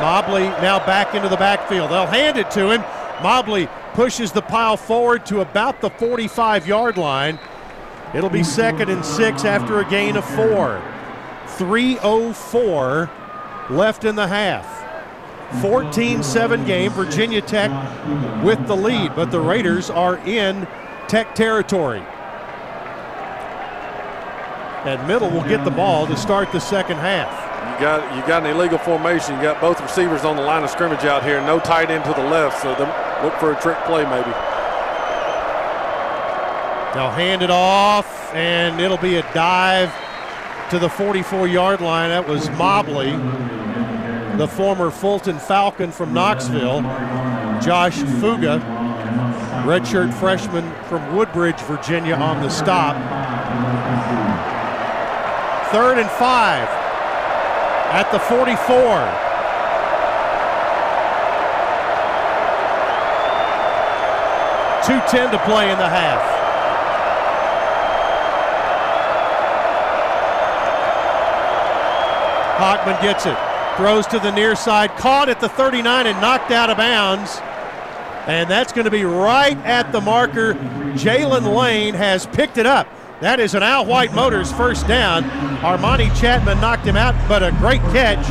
Mobley now back into the backfield. They'll hand it to him. Mobley pushes the pile forward to about the 45 yard line. It'll be second and six after a gain of four. 3.04 left in the half. 14 7 game, Virginia Tech with the lead, but the Raiders are in Tech territory. And Middle will get the ball to start the second half. You got you got an illegal formation. You got both receivers on the line of scrimmage out here. No tight end to the left, so look for a trick play maybe. They'll hand it off, and it'll be a dive to the 44-yard line. That was Mobley, the former Fulton Falcon from Knoxville. Josh Fuga, redshirt freshman from Woodbridge, Virginia, on the stop. Third and five at the 44. Two ten to play in the half. Hockman gets it, throws to the near side, caught at the 39 and knocked out of bounds. And that's going to be right at the marker. Jaylin Lane has picked it up. That is an Al White Motors first down. Armani Chapman knocked him out, but a great catch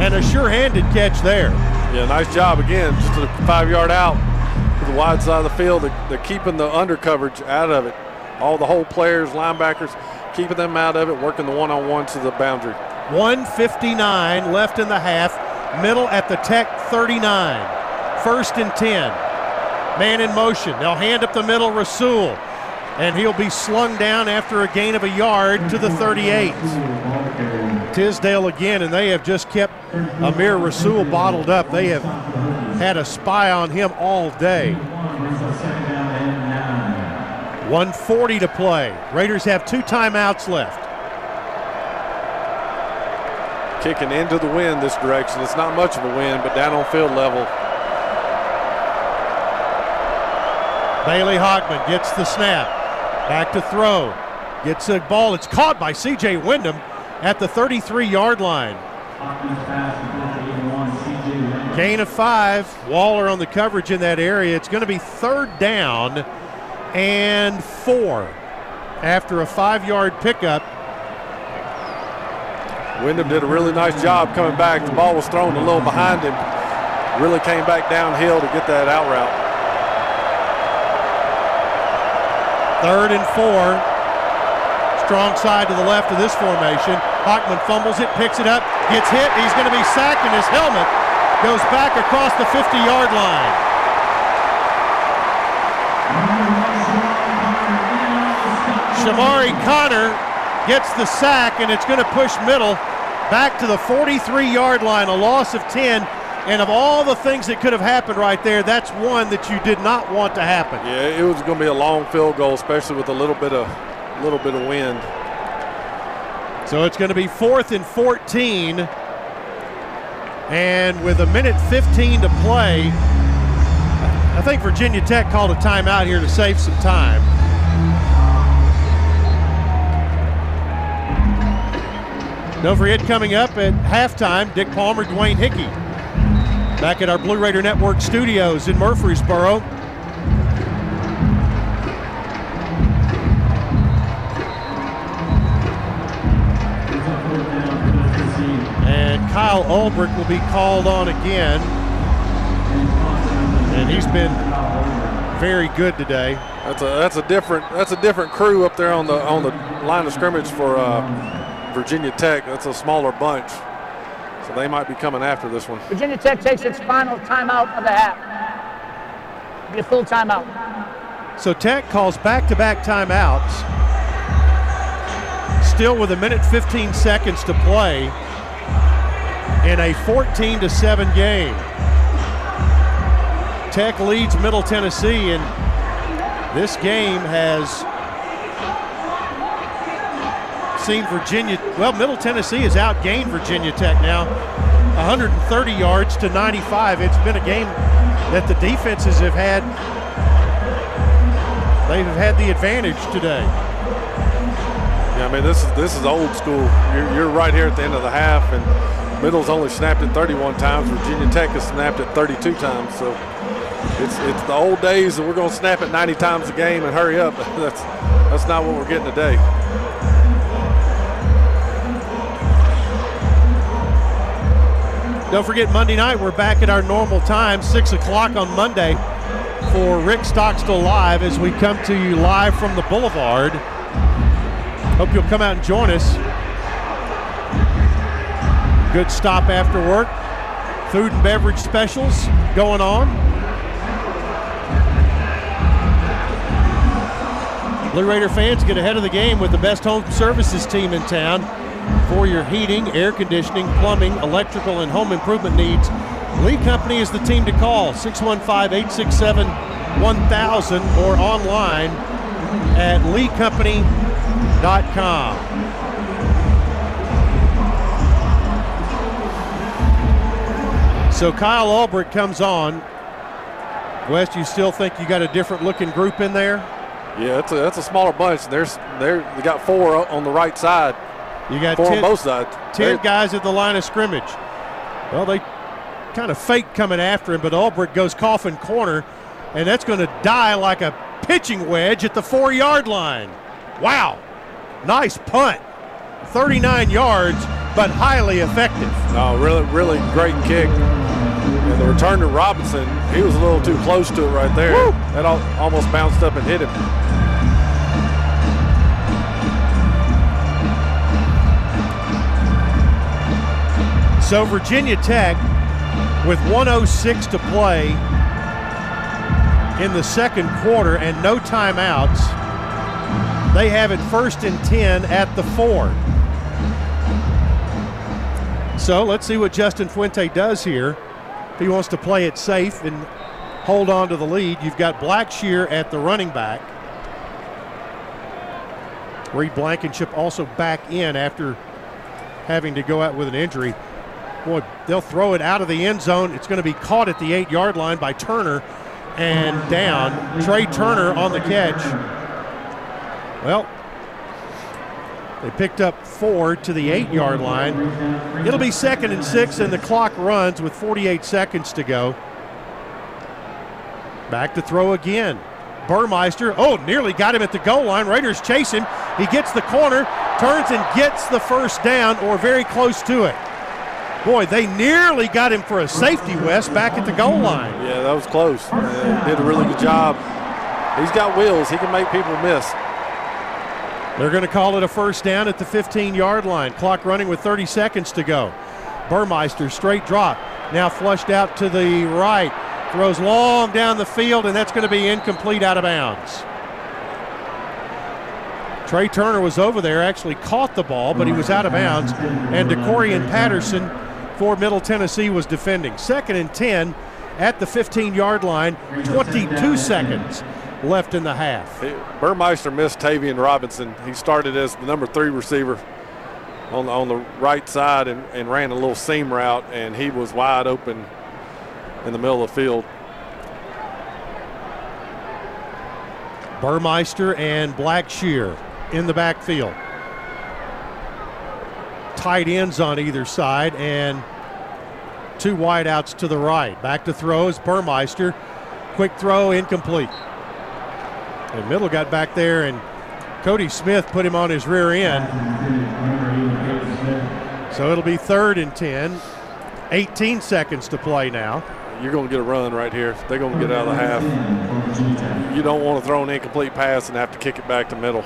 and a sure-handed catch there. Yeah, nice job again. Just a five-yard out to the wide side of the field. They're, they're keeping the under coverage out of it. All the whole players, linebackers, keeping them out of it, working the one-on-one to the boundary. 159 left in the half. Middle at the Tech 39. First and 10. Man in motion. They'll hand up the middle, Rasul. And he'll be slung down after a gain of a yard to the 38. Tisdale again, and they have just kept Amir Rasul bottled up. They have had a spy on him all day. 140 to play. Raiders have two timeouts left. Kicking into the wind this direction. It's not much of a wind, but down on field level. Bailey Hockman gets the snap. Back to throw. Gets a ball. It's caught by C.J. Windham at the 33 yard line. Gain of five. Waller on the coverage in that area. It's going to be third down and four after a five yard pickup. Windham did a really nice job coming back. The ball was thrown a little behind him. Really came back downhill to get that out route. Third and four. Strong side to the left of this formation. Hockman fumbles it, picks it up, gets hit. He's going to be sacked, and his helmet goes back across the 50 yard line. Chamarri Conner gets the sack, and it's going to push middle back to the 43 yard line, a loss of 10. And of all the things that could have happened right there, that's one that you did not want to happen. Yeah, it was going to be a long field goal, especially with a little bit of little bit of wind. So it's going to be fourth and 14. And with a minute 15 to play, I think Virginia Tech called a timeout here to save some time. Don't forget, coming up at halftime, Dick Palmer, Dwayne Hickey. Back at our Blue Raider Network studios in Murfreesboro. And Kyle Ulbrich will be called on again. And he's been very good today. That's a that's a different that's a different crew up there on the on the line of scrimmage for uh, Virginia Tech. That's a smaller bunch, so they might be coming after this one. Virginia Tech takes its final timeout of the half. Be a full timeout. So Tech calls back-to-back timeouts. Still with a minute 15 seconds to play in a 14 to 7 game. Tech leads Middle Tennessee, and this game has seen Virginia. Well, Middle Tennessee has outgained Virginia Tech now, 130 yards to 95. It's been a game that the defenses have had. They've had the advantage today. Yeah, I mean this is this is old school. You're, you're right here at the end of the half, and Middle's only snapped it 31 times. Virginia Tech has snapped it 32 times. So it's it's the old days that we're going to snap it 90 times a game and hurry up. that's that's not what we're getting today. Don't forget Monday night we're back at our normal time, six o'clock on Monday, for Rick Stockstill live as we come to you live from the Boulevard. Hope you'll come out and join us. Good stop after work. Food and beverage specials going on. Blue Raider fans get ahead of the game with the best home services team in town for your heating, air conditioning, plumbing, electrical, and home improvement needs. Lee Company is the team to call 615 867 1000 or online at leecompany.com. So Kyle Ulbrich comes on. Wes, you still think you got a different looking group in there? Yeah, that's a, that's a smaller bunch. There's there they got four on the right side. You got four 10, on both sides. 10 They- guys at the line of scrimmage. Well, they kind of fake coming after him, but Ulbrich goes coffin corner, and that's going to die like a pitching wedge at the four yard line. Wow. Nice punt. 39 yards, but highly effective. No, really, really great kick. And the return to Robinson, he was a little too close to it right there. That al- almost bounced up and hit him. So Virginia Tech, with 106 to play in the second quarter and no timeouts, they have it first and 10 at the four. So let's see what Justin Fuente does here. If he wants to play it safe and hold on to the lead, you've got Blackshear at the running back. Reed Blankenship also back in after having to go out with an injury. Boy, they'll throw it out of the end zone. It's going to be caught at the eight yard line by Turner and down. Tre Turner on the catch. Well, they picked up four to the eight yard line. It'll be second and six, and the clock runs with 48 seconds to go. Back to throw again. Burmeister, oh, nearly got him at the goal line. Raiders chase him. He gets the corner, turns and gets the first down, or very close to it. Boy, they nearly got him for a safety, Wes, back at the goal line. Yeah, that was close. Uh, did a really good job. He's got wheels. He can make people miss. They're going to call it a first down at the 15 yard line. Clock running with 30 seconds to go. Burmeister, straight drop. Now flushed out to the right. Throws long down the field, and that's going to be incomplete out of bounds. Tre Turner was over there, actually caught the ball, but he was out of bounds. And DeCorian Patterson for Middle Tennessee was defending. Second and 10 at the 15 yard line, 22 seconds left in the half. Burmeister missed Tayvion Robinson. He started as the number three receiver on the, on the right side and, and ran a little seam route, and he was wide open in the middle of the field. Burmeister and Blackshear in the backfield. Tight ends on either side and two wideouts to the right. Back to throws, Burmeister. Quick throw, incomplete. And Middle got back there and Cody Smith put him on his rear end. So it'll be third and 10. 18 seconds to play now. You're going to get a run right here. They're going to get out of the half. You don't want to throw an incomplete pass and have to kick it back to middle.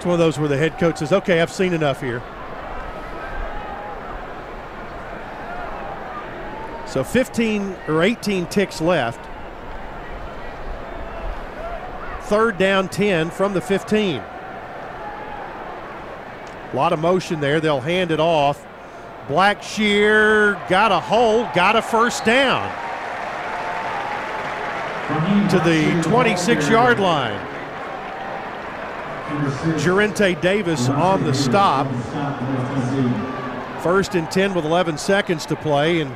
It's one of those where the head coach says, okay, I've seen enough here. So 15 or 18 ticks left. Third down 10 from the 15. A lot of motion there. They'll hand it off. Blackshear got a hole, got a first down to the 26 yard line. Jurente Davis on the stop. First and 10 with 11 seconds to play. And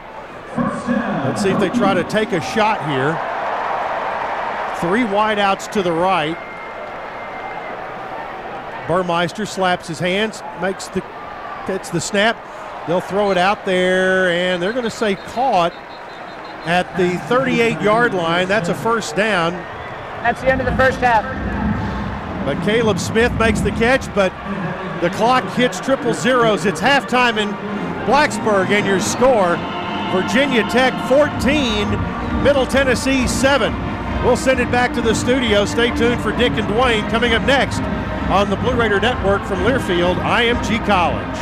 let's see if they try to take a shot here. Three wideouts to the right. Burmeister slaps his hands, makes the gets the snap. They'll throw it out there, and they're going to say caught at the 38 yard line. That's a first down. That's the end of the first half. But Kaleb Smith makes the catch, but the clock hits triple zeros. It's halftime in Blacksburg, and your score Virginia Tech 14, Middle Tennessee 7. We'll send it back to the studio. Stay tuned for Dick and Dwayne coming up next on the Blue Raider Network from Learfield, IMG College.